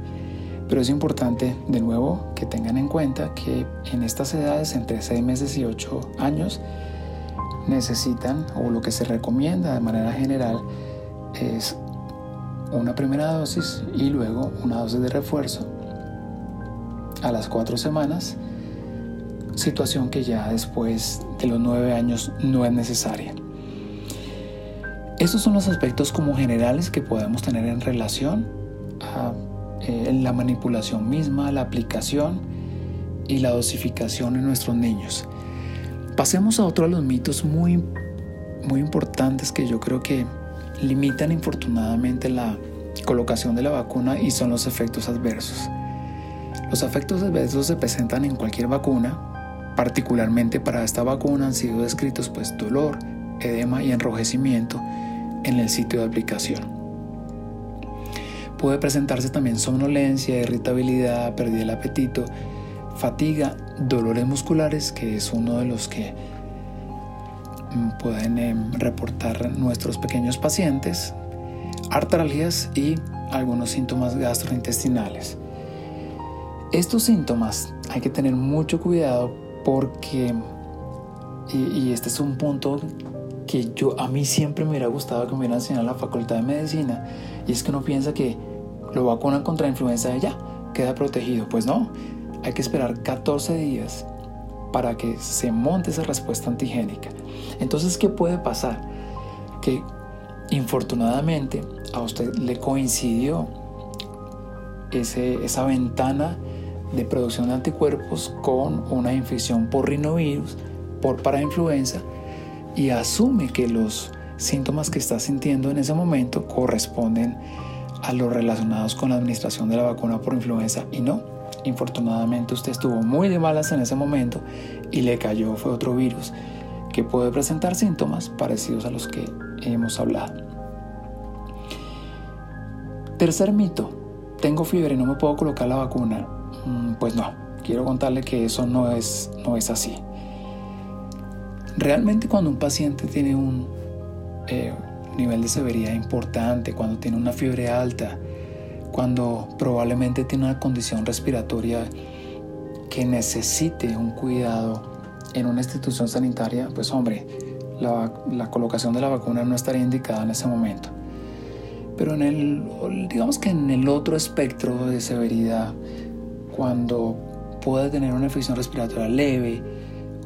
Pero es importante, de nuevo, que tengan en cuenta que en estas edades, entre 6 meses y 8 años, necesitan, o lo que se recomienda de manera general, es una primera dosis y luego una dosis de refuerzo. A las 4 semanas, situación que ya después de los 9 años no es necesaria. Estos son los aspectos como generales que podemos tener en relación a eh, la manipulación misma, la aplicación y la dosificación en nuestros niños. Pasemos a otro de los mitos muy, muy importantes que yo creo que limitan infortunadamente la colocación de la vacuna y son los efectos adversos. Los efectos adversos se presentan en cualquier vacuna, particularmente para esta vacuna han sido descritos pues dolor, edema y enrojecimiento en el sitio de aplicación. Puede presentarse también somnolencia, irritabilidad, pérdida del apetito, fatiga, dolores musculares, que es uno de los que mm, pueden em, reportar nuestros pequeños pacientes, artralgias y algunos síntomas gastrointestinales. Estos síntomas hay que tener mucho cuidado porque, y, este es un punto que yo a mí siempre me hubiera gustado que me hubieran enseñado en la facultad de medicina, y es que uno piensa que lo vacunan contra influenza y ya, queda protegido. Pues no, hay que esperar 14 días para que se monte esa respuesta antigénica. Entonces, ¿qué puede pasar? Que infortunadamente a usted le coincidió ese, esa ventana de producción de anticuerpos con una infección por rinovirus, por parainfluenza, y asume que los síntomas que está sintiendo en ese momento corresponden a los relacionados con la administración de la vacuna por influenza y no. Infortunadamente usted estuvo muy de malas en ese momento y le cayó fue otro virus que puede presentar síntomas parecidos a los que hemos hablado. Tercer mito, tengo fiebre y no me puedo colocar la vacuna. Mm, pues no, quiero contarle que eso no es, no es así. Realmente cuando un paciente tiene un eh, nivel de severidad importante, cuando tiene una fiebre alta, cuando probablemente tiene una condición respiratoria que necesite un cuidado en una institución sanitaria, pues hombre, la, la colocación de la vacuna no estaría indicada en ese momento. Pero en el, digamos que en el otro espectro de severidad, cuando pueda tener una infección respiratoria leve,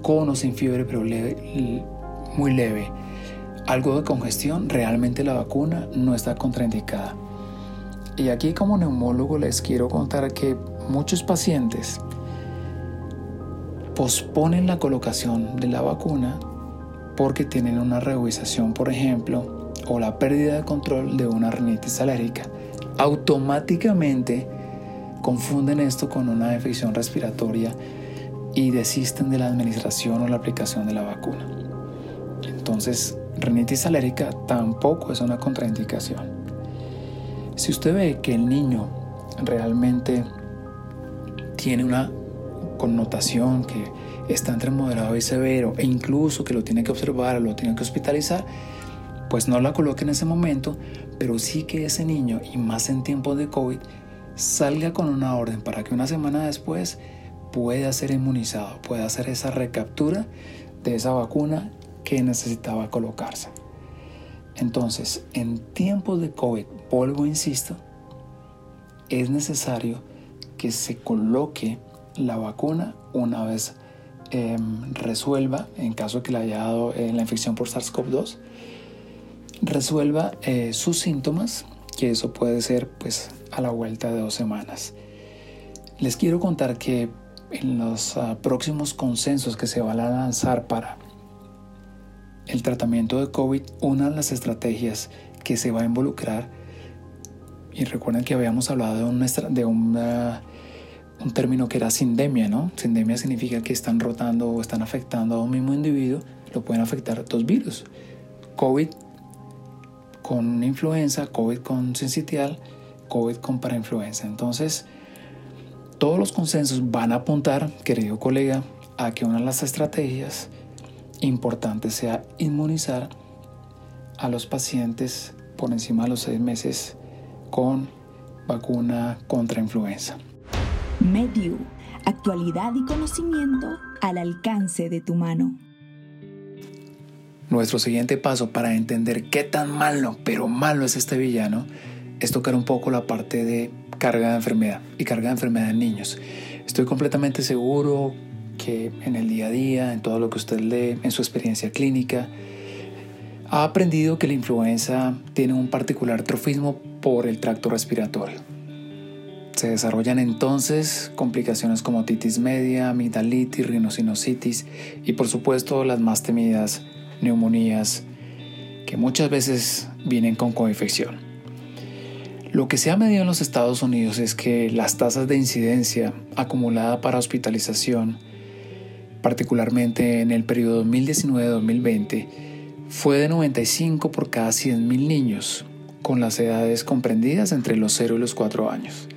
con o sin fiebre, pero leve, muy leve, algo de congestión, realmente la vacuna no está contraindicada. Y aquí como neumólogo les quiero contar que muchos pacientes posponen la colocación de la vacuna porque tienen una reubización, por ejemplo, o la pérdida de control de una rinitis alérgica, automáticamente confunden esto con una infección respiratoria y desisten de la administración o la aplicación de la vacuna. Entonces, rinitis alérgica tampoco es una contraindicación. Si usted ve que el niño realmente tiene una connotación que está entre moderado y severo e incluso que lo tiene que observar o lo tiene que hospitalizar, pues no la coloque en ese momento, pero sí que ese niño, y más en tiempos de COVID, salga con una orden para que una semana después pueda ser inmunizado, pueda hacer esa recaptura de esa vacuna que necesitaba colocarse. Entonces, en tiempos de COVID, vuelvo, insisto, es necesario que se coloque la vacuna una vez em, resuelva, en caso que le haya dado eh, la infección por SARS-CoV-2, resuelva eh, sus síntomas, que eso puede ser pues a la vuelta de dos semanas. Les quiero contar que en los ah, próximos consensos que se van a lanzar para el tratamiento de COVID, una de las estrategias que se va a involucrar, y recuerden que habíamos hablado de, de un término que era sindemia, ¿no? Sindemia significa que están rotando o están afectando a un mismo individuo, lo pueden afectar dos virus. COVID con influenza, COVID con sensitial, COVID con parainfluenza. Entonces, todos los consensos van a apuntar, querido colega, a que una de las estrategias importantes sea inmunizar a los pacientes por encima de los seis meses con vacuna contra influenza. Medio, actualidad y conocimiento al alcance de tu mano. Nuestro siguiente paso para entender qué tan malo, pero malo es este villano, es tocar un poco la parte de carga de enfermedad y carga de enfermedad en niños. Estoy completamente seguro que en el día a día, en todo lo que usted lee, en su experiencia clínica, ha aprendido que la influenza tiene un particular trofismo por el tracto respiratorio. Se desarrollan entonces complicaciones como titis media, amigdalitis, rinosinusitis y por supuesto las más temidas neumonías que muchas veces vienen con coinfección. Lo que se ha medido en los Estados Unidos es que las tasas de incidencia acumulada para hospitalización, particularmente en el periodo 2019-2020, fue de 95 por cada 100.000 niños, con las edades comprendidas entre los 0 y los 4 años,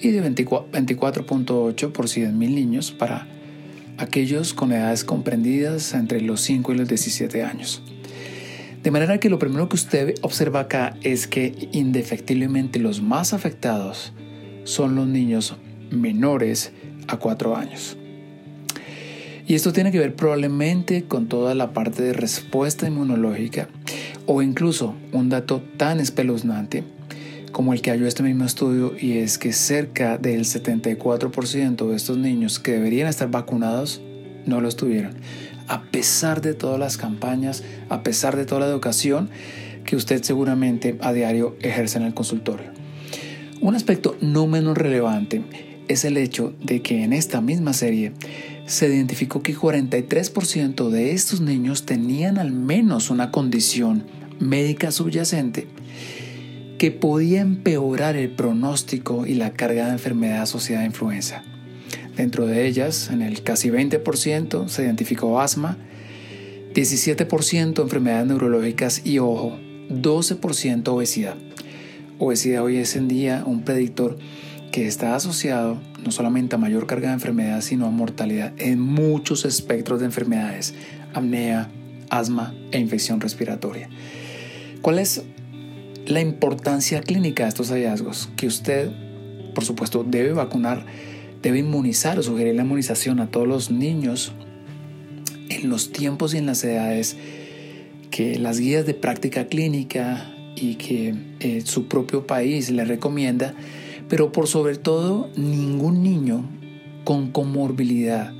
y de 24.8 por 100.000 niños para aquellos con edades comprendidas entre los 5 y los 17 años. De manera que lo primero que usted observa acá es que indefectiblemente los más afectados son los niños menores a 4 años. Y esto tiene que ver probablemente con toda la parte de respuesta inmunológica o incluso un dato tan espeluznante como el que halló este mismo estudio y es que cerca del 74% de estos niños que deberían estar vacunados no lo estuvieron. A pesar de todas las campañas, a pesar de toda la educación que usted seguramente a diario ejerce en el consultorio. Un aspecto no menos relevante es el hecho de que en esta misma serie se identificó que 43% de estos niños tenían al menos una condición médica subyacente que podía empeorar el pronóstico y la carga de enfermedad asociada a influenza. Dentro de ellas, en el casi 20% se identificó asma, 17% enfermedades neurológicas y ojo, 12% obesidad. Obesidad hoy es en día un predictor que está asociado no solamente a mayor carga de enfermedad, sino a mortalidad en muchos espectros de enfermedades, apnea, asma e infección respiratoria. ¿Cuál es la importancia clínica de estos hallazgos? Que usted, por supuesto, debe vacunar, debe inmunizar o sugerir la inmunización a todos los niños en los tiempos y en las edades que las guías de práctica clínica y que eh, su propio país le recomienda pero por sobre todo ningún niño con comorbilidad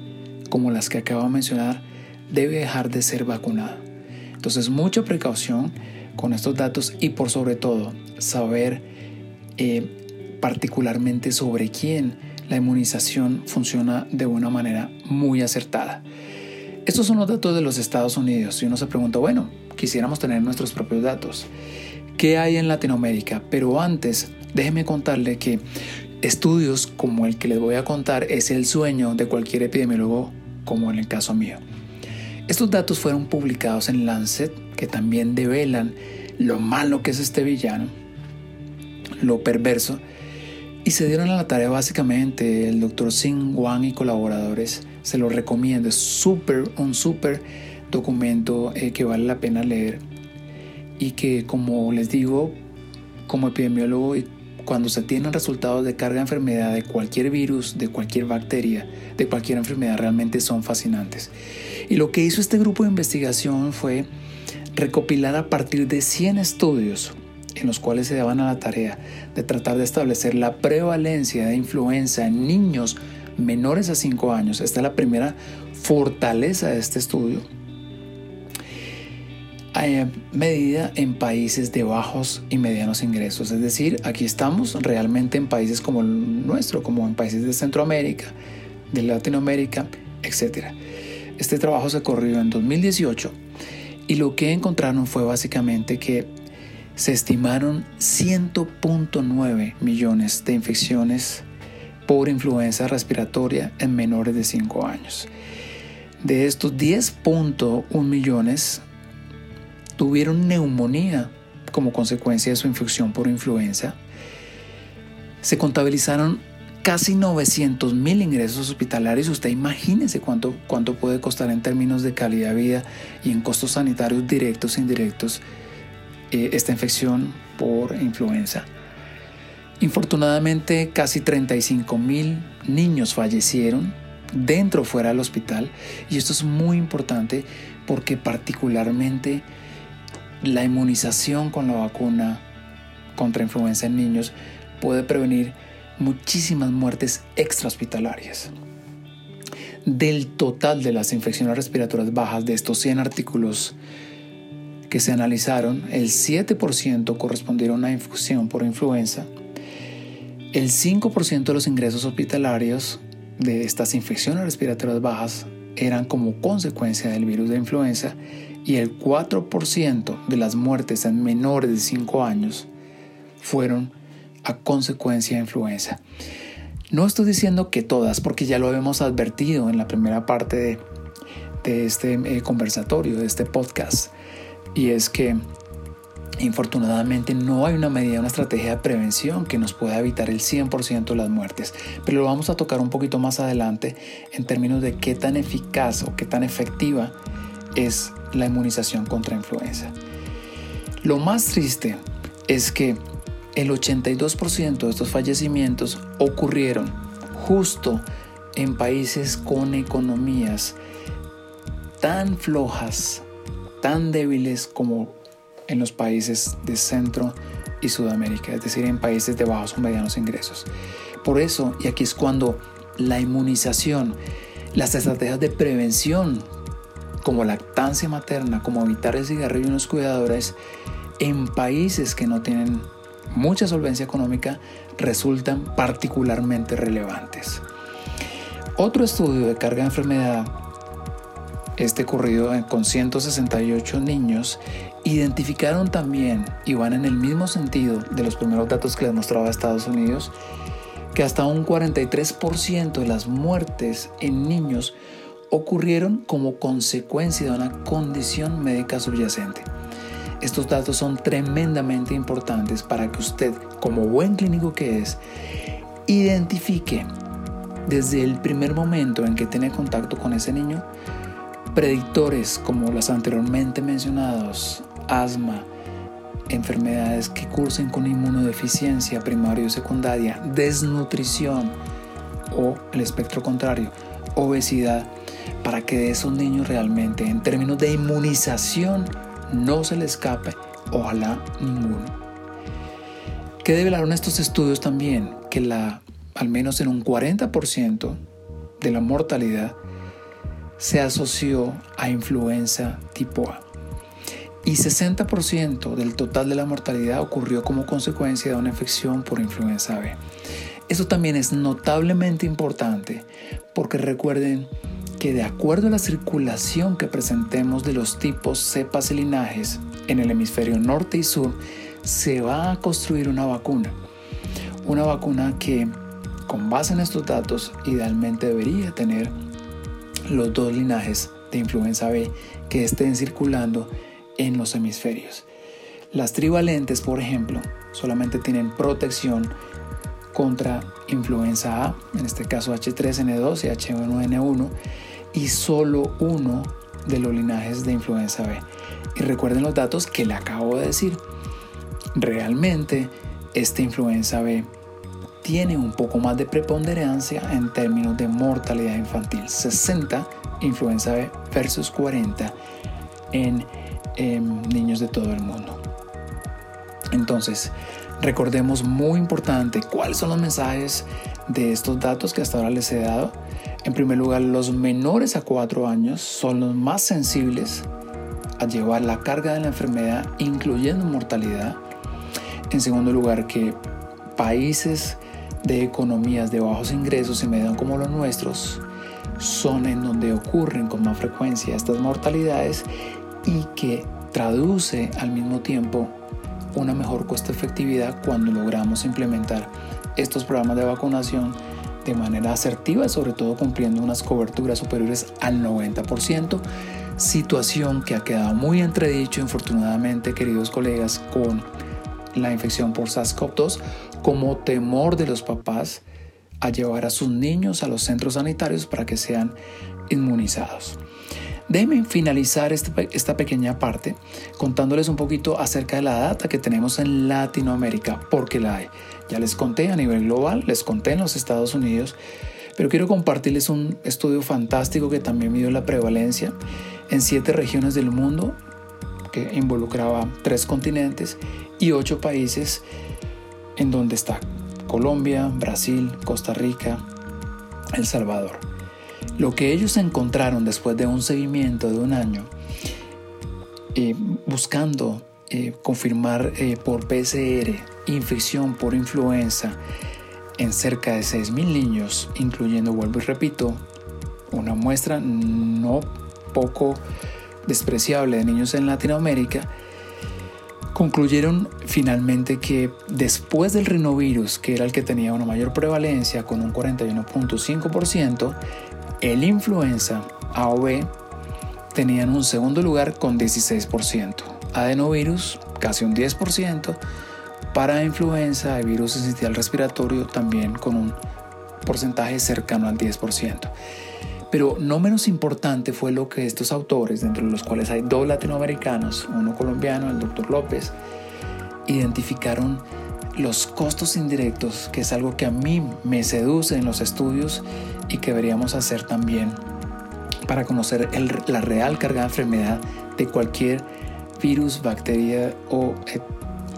como las que acabo de mencionar debe dejar de ser vacunado. Entonces mucha precaución con estos datos y por sobre todo saber eh, particularmente sobre quién la inmunización funciona de una manera muy acertada. Estos son los datos de los Estados Unidos y uno se pregunta, bueno, quisiéramos tener nuestros propios datos. ¿Qué hay en Latinoamérica? Pero antes Déjeme contarle que estudios como el que les voy a contar es el sueño de cualquier epidemiólogo como en el caso mío. Estos datos fueron publicados en Lancet que también develan lo malo que es este villano, lo perverso, y se dieron a la tarea básicamente el doctor Singh Wang y colaboradores. Se lo recomiendo, es súper, un súper documento eh, que vale la pena leer y que como les digo, como epidemiólogo cuando se tienen resultados de carga de enfermedad de cualquier virus, de cualquier bacteria, de cualquier enfermedad, realmente son fascinantes. Y lo que hizo este grupo de investigación fue recopilar a partir de 100 estudios en los cuales se daban a la tarea de tratar de establecer la prevalencia de influenza en niños menores a 5 años. Esta es la primera fortaleza de este estudio medida en países de bajos y medianos ingresos. Es decir, aquí estamos realmente en países como el nuestro, como en países de Centroamérica, de Latinoamérica, etc. Este trabajo se corrió en 2018 y lo que encontraron fue básicamente que se estimaron 100.9 millones de infecciones por influenza respiratoria en menores de 5 años. De estos 10.1 millones tuvieron neumonía como consecuencia de su infección por influenza. Se contabilizaron casi 900 mil ingresos hospitalarios. Usted imagínese cuánto, cuánto puede costar en términos de calidad de vida y en costos sanitarios directos e indirectos eh, esta infección por influenza. Infortunadamente, casi 35 mil niños fallecieron dentro o fuera del hospital y esto es muy importante porque particularmente la inmunización con la vacuna contra influenza en niños puede prevenir muchísimas muertes extrahospitalarias. Del total de las infecciones respiratorias bajas de estos 100 artículos que se analizaron, el 7% correspondieron a infusión por influenza, El 5% de los ingresos hospitalarios de estas infecciones respiratorias bajas eran como consecuencia del virus de influenza y el 4% de las muertes en menores de 5 años fueron a consecuencia de influenza. No estoy diciendo que todas, porque ya lo habíamos advertido en la primera parte de, de este eh, conversatorio, de este podcast, y es que Infortunadamente no hay una medida, una estrategia de prevención que nos pueda evitar el 100% de las muertes, pero lo vamos a tocar un poquito más adelante en términos de qué tan eficaz o qué tan efectiva es la inmunización contra influenza. Lo más triste es que el 82% de estos fallecimientos ocurrieron justo en países con economías tan flojas, tan débiles como en los países de Centro y Sudamérica, es decir, en países de bajos o medianos ingresos. Por eso, y aquí es cuando la inmunización, las estrategias de prevención, como lactancia materna, como evitar el cigarrillo en los cuidadores, en países que no tienen mucha solvencia económica, resultan particularmente relevantes. Otro estudio de carga de enfermedad, este ocurrido con 168 niños, identificaron también, y van en el mismo sentido de los primeros datos que les mostraba Estados Unidos, que hasta un 43% de las muertes en niños ocurrieron como consecuencia de una condición médica subyacente. Estos datos son tremendamente importantes para que usted, como buen clínico que es, identifique desde el primer momento en que tiene contacto con ese niño predictores como los anteriormente mencionados, asma, enfermedades que cursen con inmunodeficiencia primaria o secundaria, desnutrición o el espectro contrario, obesidad, para que de esos niños realmente en términos de inmunización no se le escape, ojalá ninguno. ¿Qué develaron estos estudios también? Que la, al menos en un 40% de la mortalidad se asoció a influenza tipo A y 60% del total de la mortalidad ocurrió como consecuencia de una infección por influenza B. Esto también es notablemente importante porque recuerden que de acuerdo a la circulación que presentemos de los tipos cepas y linajes en el hemisferio norte y sur, se va a construir una vacuna. Una vacuna que, con base en estos datos, idealmente debería tener los dos linajes de influenza B que estén circulando en los hemisferios. Las trivalentes, por ejemplo, solamente tienen protección contra influenza A, en este caso H3N2 y H1N1, y solo uno de los linajes de influenza B. Y recuerden los datos que le acabo de decir. Realmente, esta influenza B tiene un poco más de preponderancia en términos de mortalidad infantil. 60 influenza B versus 40 en niños de todo el mundo. Entonces, recordemos muy importante cuáles son los mensajes de estos datos que hasta ahora les he dado. En primer lugar, los menores a 4 años son los más sensibles a llevar la carga de la enfermedad, incluyendo mortalidad. En segundo lugar, que países de economías de bajos ingresos y medios como los nuestros son en donde ocurren con más frecuencia estas mortalidades y que traduce al mismo tiempo una mejor costo efectividad cuando logramos implementar estos programas de vacunación de manera asertiva, sobre todo cumpliendo unas coberturas superiores al 90%, situación que ha quedado muy entredicho, infortunadamente, queridos colegas, con la infección por SARS-CoV-2 como temor de los papás a llevar a sus niños a los centros sanitarios para que sean inmunizados. Déjenme finalizar este esta pequeña parte contándoles un poquito acerca de la data que tenemos en Latinoamérica, porque la hay. Ya les conté a nivel global, les conté en los Estados Unidos, pero quiero compartirles un estudio fantástico que también midió la prevalencia en siete regiones del mundo, que involucraba tres continentes y ocho países, en donde está Colombia, Brasil, Costa Rica, El Salvador. Lo que ellos encontraron después de un seguimiento de un año, eh, buscando eh, confirmar eh, por PCR infección por influenza en cerca de 6.000 niños, incluyendo, vuelvo y repito, una muestra no poco despreciable de niños en Latinoamérica, concluyeron finalmente que después del rinovirus, que era el que tenía una mayor prevalencia con un 41.5%, el influenza A o B tenían un segundo lugar con 16%, adenovirus casi un 10%, para influenza de virus sensitivo respiratorio también con un porcentaje cercano al 10%. Pero no menos importante fue lo que estos autores, dentro de los cuales hay dos latinoamericanos, uno colombiano, el doctor López, identificaron los costos indirectos, que es algo que a mí me seduce en los estudios y que deberíamos hacer también para conocer la real carga de enfermedad de cualquier virus, bacteria o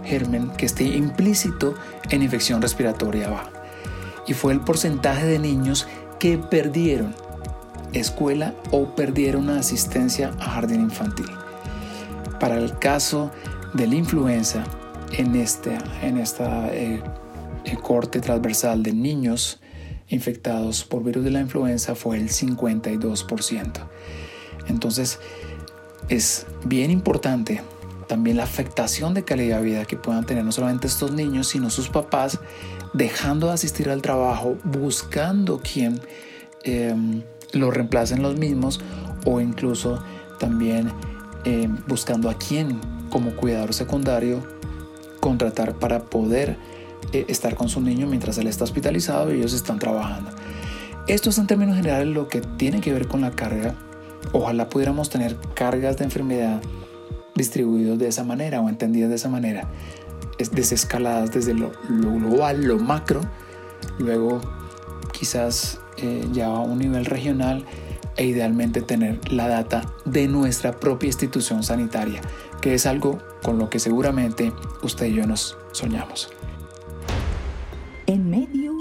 germen que esté implícito en infección respiratoria baja. Y fue el porcentaje de niños que perdieron escuela o perdieron una asistencia a jardín infantil. Para el caso de la influenza, en, este, en esta eh, eh, corte transversal de niños infectados por virus de la influenza fue el 52%. Entonces, es bien importante también la afectación de calidad de vida que puedan tener no solamente estos niños, sino sus papás, dejando de asistir al trabajo, buscando quien eh, lo reemplacen los mismos o incluso también eh, buscando a quién como cuidador secundario contratar para poder eh, estar con su niño mientras él está hospitalizado y ellos están trabajando. Esto es en términos generales lo que tiene que ver con la carga. Ojalá pudiéramos tener cargas de enfermedad distribuidos de esa manera o entendidas de esa manera, desescaladas desde lo, lo global, lo macro, luego quizás eh, ya a un nivel regional e idealmente tener la data de nuestra propia institución sanitaria, que es algo con lo que seguramente usted y yo nos soñamos. En medio,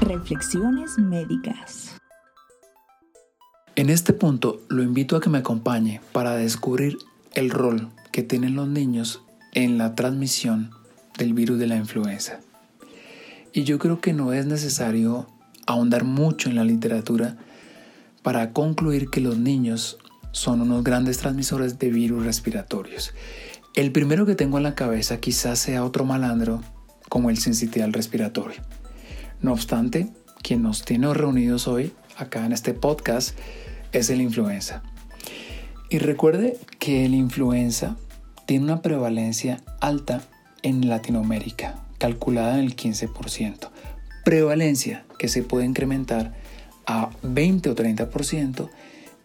reflexiones médicas. En este punto lo invito a que me acompañe para descubrir el rol que tienen los niños en la transmisión del virus de la influenza. Y yo creo que no es necesario ahondar mucho en la literatura para concluir que los niños son unos grandes transmisores de virus respiratorios. El primero que tengo en la cabeza quizás sea otro malandro como el sensitial respiratorio. No obstante, quien nos tiene reunidos hoy acá en este podcast es el influenza. Y recuerde que el influenza tiene una prevalencia alta en Latinoamérica, calculada en el 15% prevalencia que se puede incrementar a 20 o 30%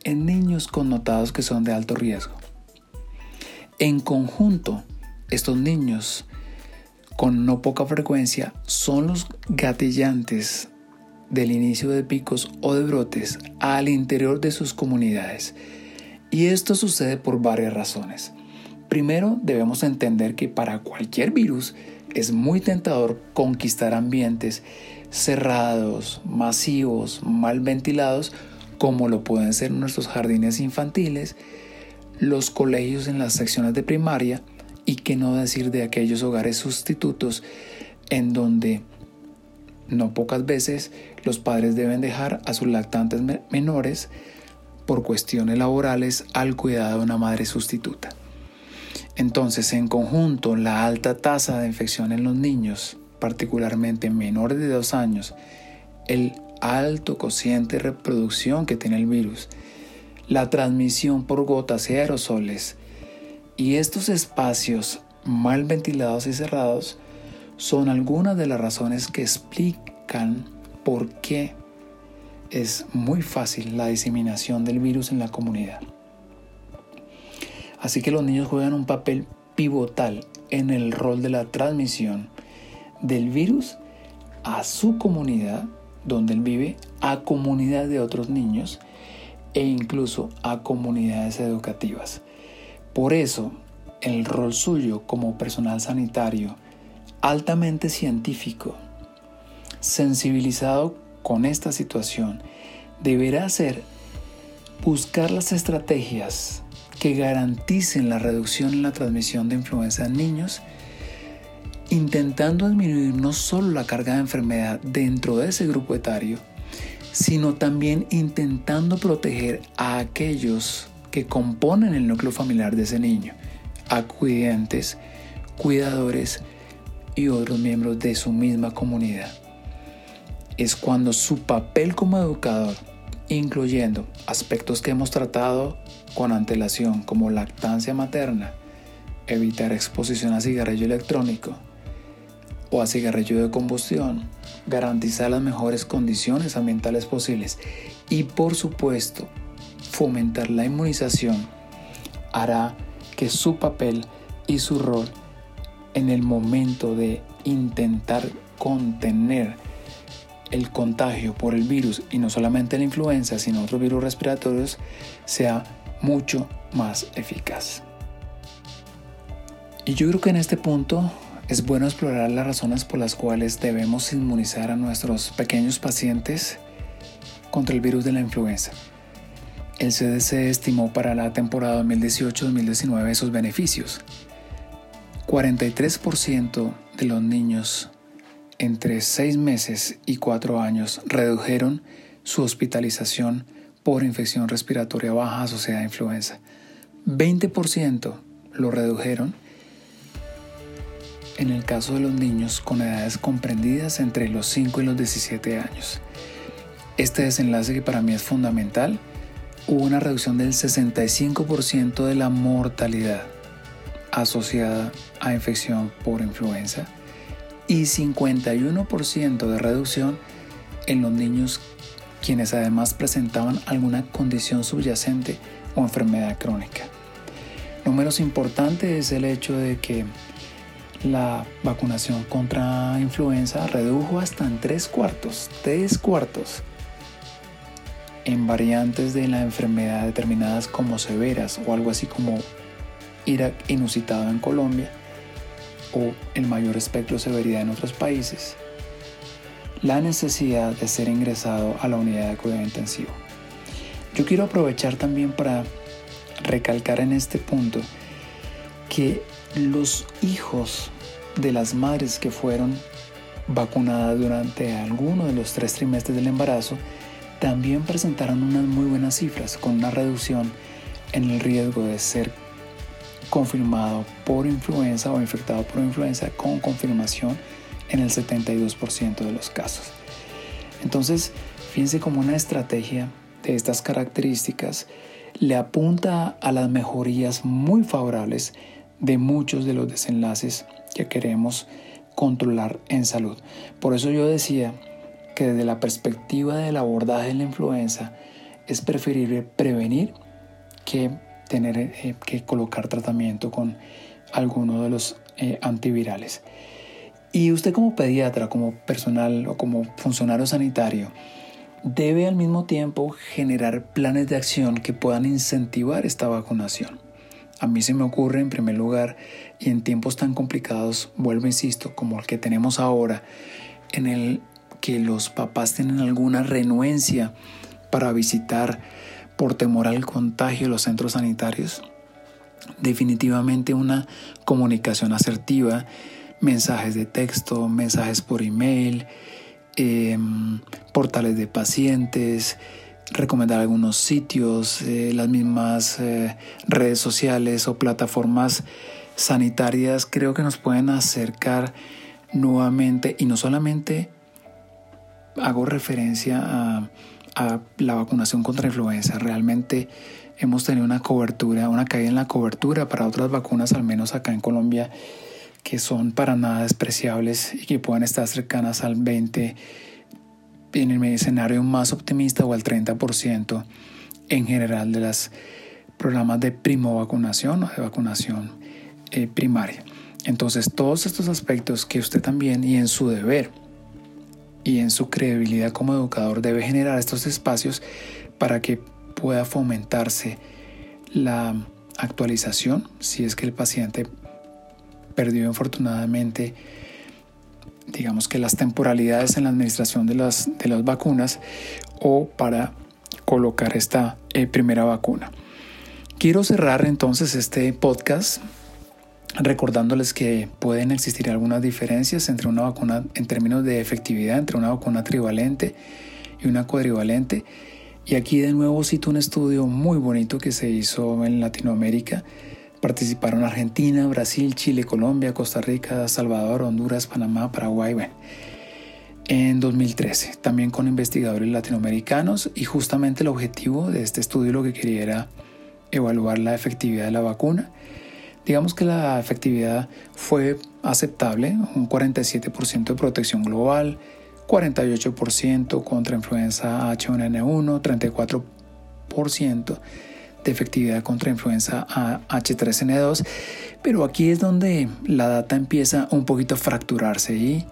en niños connotados que son de alto riesgo. En conjunto, estos niños con no poca frecuencia son los gatillantes del inicio de picos o de brotes al interior de sus comunidades. Y esto sucede por varias razones. Primero, debemos entender que para cualquier virus es muy tentador conquistar ambientes cerrados, masivos, mal ventilados, como lo pueden ser nuestros jardines infantiles, los colegios en las secciones de primaria y qué no decir de aquellos hogares sustitutos en donde no pocas veces los padres deben dejar a sus lactantes menores por cuestiones laborales al cuidado de una madre sustituta. Entonces, en conjunto, la alta tasa de infección en los niños, particularmente menores de dos años, el alto cociente de reproducción que tiene el virus, la transmisión por gotas y aerosoles, y estos espacios mal ventilados y cerrados son algunas de las razones que explican por qué es muy fácil la diseminación del virus en la comunidad. Así que los niños juegan un papel pivotal en el rol de la transmisión del virus a su comunidad donde él vive, a comunidad de otros niños e incluso a comunidades educativas. Por eso, el rol suyo como personal sanitario, altamente científico, sensibilizado con esta situación, deberá ser buscar las estrategias que garanticen la reducción en la transmisión de influenza en niños intentando disminuir no solo la carga de enfermedad dentro de ese grupo etario, sino también intentando proteger a aquellos que componen el núcleo familiar de ese niño, acudientes, cuidadores y otros miembros de su misma comunidad. Es cuando su papel como educador, incluyendo aspectos que hemos tratado con antelación como lactancia materna, evitar exposición a cigarrillo electrónico o a cigarrillo de combustión, garantizar las mejores condiciones ambientales posibles y por supuesto fomentar la inmunización hará que su papel y su rol en el momento de intentar contener el contagio por el virus y no solamente la influenza sino otros virus respiratorios sea mucho más eficaz. Y yo creo que en este punto es bueno explorar las razones por las cuales debemos inmunizar a nuestros pequeños pacientes contra el virus de la influenza. El CDC estimó para la temporada 2018-2019 esos beneficios. 43% de los niños entre 6 meses y 4 años redujeron su hospitalización por infección respiratoria baja asociada a influenza. 20% lo redujeron en el caso de los niños con edades comprendidas entre los 5 y los 17 años. Este desenlace que para mí es fundamental, hubo una reducción del 65% de la mortalidad asociada a infección por influenza y 51% de reducción en los niños quienes además presentaban alguna condición subyacente o enfermedad crónica. Números importantes es el hecho de que la vacunación contra influenza redujo hasta en tres cuartos, tres cuartos, en variantes de la enfermedad determinadas como severas o algo así como Irak inusitado en Colombia o el mayor espectro de severidad en otros países, la necesidad de ser ingresado a la unidad de cuidado intensivo. Yo quiero aprovechar también para recalcar en este punto que los hijos de las madres que fueron vacunadas durante alguno de los tres trimestres del embarazo también presentaron unas muy buenas cifras con una reducción en el riesgo de ser confirmado por influenza o infectado por influenza con confirmación en el 72% de los casos. Entonces, fíjense como una estrategia de estas características le apunta a las mejorías muy favorables de muchos de los desenlaces que queremos controlar en salud. Por eso yo decía que desde la perspectiva del abordaje de la influenza es preferible prevenir que tener eh, que colocar tratamiento con alguno de los eh, antivirales. Y usted como pediatra, como personal o como funcionario sanitario, debe al mismo tiempo generar planes de acción que puedan incentivar esta vacunación. A mí se me ocurre en primer lugar y en tiempos tan complicados, vuelvo insisto, como el que tenemos ahora, en el que los papás tienen alguna renuencia para visitar por temor al contagio los centros sanitarios, definitivamente una comunicación asertiva, mensajes de texto, mensajes por email, em, portales de pacientes, recomendar algunos sitios, eh, las mismas eh, redes sociales o plataformas sanitarias creo que nos pueden acercar nuevamente y no solamente hago referencia a, a la vacunación contra influenza, realmente hemos tenido una cobertura, una caída en la cobertura para otras vacunas, al menos acá en Colombia, que son para nada despreciables y que pueden estar cercanas al 20 en el escenario más optimista o al 30% en general de los programas de primo vacunación o de vacunación eh, primaria. Entonces todos estos aspectos que usted también y en su deber y en su credibilidad como educador debe generar estos espacios para que pueda fomentarse la actualización si es que el paciente perdió infortunadamente digamos que las temporalidades en la administración de las, de las vacunas o para colocar esta eh, primera vacuna. Quiero cerrar entonces este podcast recordándoles que pueden existir algunas diferencias entre una vacuna en términos de efectividad entre una vacuna trivalente y una cuadrivalente. Y aquí de nuevo cito un estudio muy bonito que se hizo en Latinoamérica. Participaron Argentina, Brasil, Chile, Colombia, Costa Rica, Salvador, Honduras, Panamá, Paraguay, en 2013, también con investigadores latinoamericanos. Y justamente el objetivo de este estudio lo que quería era evaluar la efectividad de la vacuna. Digamos que la efectividad fue aceptable, un 47% de protección global, 48% contra influenza H1N1, 34% de efectividad contra influenza H3N2, pero aquí es donde la data empieza un poquito a fracturarse y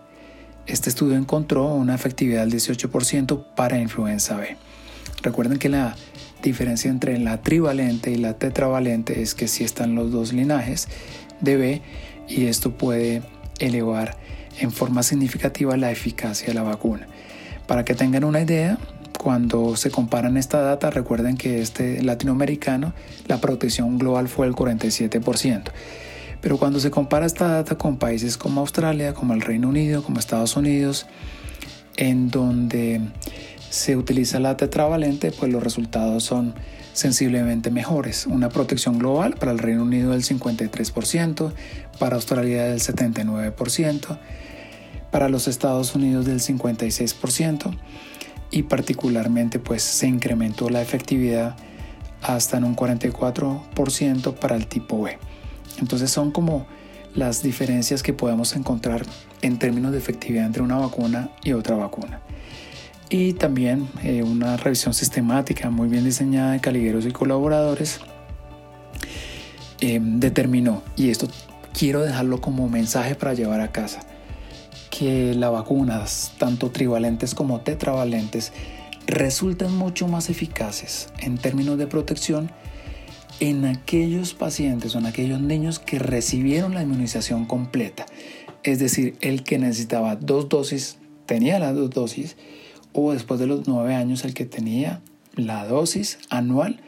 este estudio encontró una efectividad del 18% para influenza B. Recuerden que la diferencia entre la trivalente y la tetravalente es que si están los dos linajes de B y esto puede elevar en forma significativa la eficacia de la vacuna. Para que tengan una idea, cuando se comparan esta data, recuerden que este latinoamericano, la protección global fue el 47%. Pero cuando se compara esta data con países como Australia, como el Reino Unido, como Estados Unidos, en donde se utiliza la tetravalente, pues los resultados son sensiblemente mejores. Una protección global para el Reino Unido del 53%, para Australia del 79%, para los Estados Unidos del 56% y particularmente pues se incrementó la efectividad hasta en un 44% para el tipo B. Entonces son como las diferencias que podemos encontrar en términos de efectividad entre una vacuna y otra vacuna y también eh, una revisión sistemática muy bien diseñada de caligueros y colaboradores eh, determinó, y esto quiero dejarlo como mensaje para llevar a casa, que las vacunas, tanto trivalentes como tetravalentes, resultan mucho más eficaces en términos de protección en aquellos pacientes o en aquellos niños que recibieron la inmunización completa. Es decir, el que necesitaba dos dosis tenía las dos dosis o después de los nueve años el que tenía la dosis anual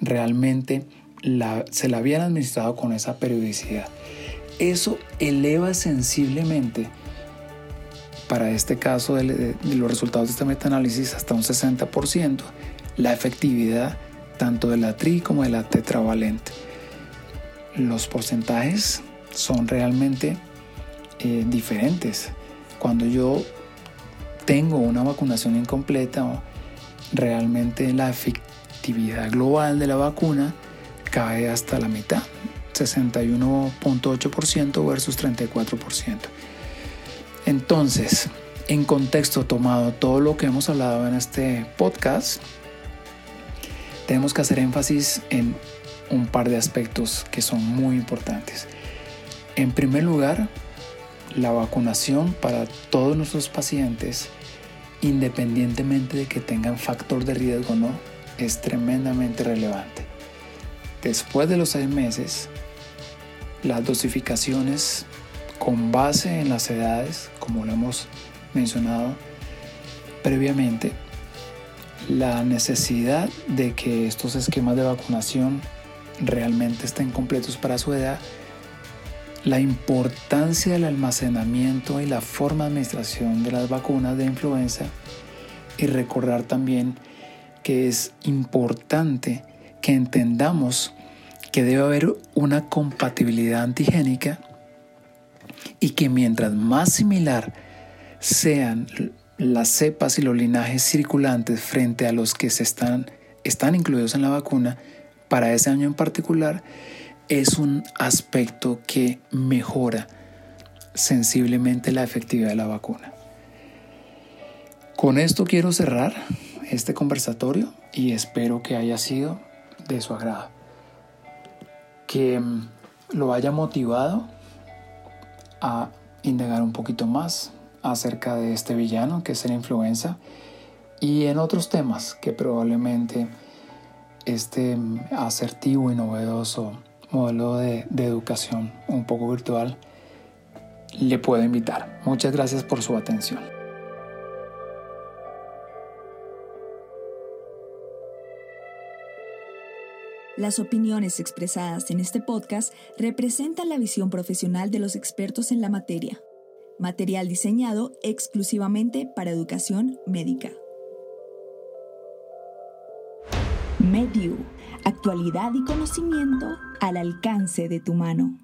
realmente se la habían administrado con esa periodicidad. Eso eleva sensiblemente, para este caso de, los resultados de este metaanálisis, hasta un 60%, la efectividad tanto de la tri como de la tetravalente. Los porcentajes son realmente eh, diferentes. Cuando yo tengo una vacunación incompleta, realmente la efectividad global de la vacuna cae hasta la mitad, 61.8% versus 34%. Entonces, en contexto tomado todo lo que hemos hablado en este podcast, tenemos que hacer énfasis en un par de aspectos que son muy importantes. En primer lugar, la vacunación para todos nuestros pacientes independientemente de que tengan factor de riesgo o no, es tremendamente relevante. Después de los seis meses, las dosificaciones con base en las edades, como lo hemos mencionado previamente, la necesidad de que estos esquemas de vacunación realmente estén completos para su edad la importancia del almacenamiento y la forma de administración de las vacunas de influenza y recordar también que es importante que entendamos que debe haber una compatibilidad antigénica y que mientras más similar sean las cepas y los linajes circulantes frente a los que se están, están incluidos en la vacuna, para ese año en particular, es un aspecto que mejora sensiblemente la efectividad de la vacuna. Con esto quiero cerrar este conversatorio y espero que haya sido de su agrado. Que mm, lo haya motivado a indagar un poquito más acerca de este villano que es la influenza y en otros temas que probablemente este asertivo y novedoso modelo de, de educación un poco virtual, le puedo invitar. Muchas gracias por su atención. Las opiniones expresadas en este podcast representan la visión profesional de los expertos en la materia. Material diseñado exclusivamente para educación médica. MedU, actualidad y conocimiento al alcance de tu mano.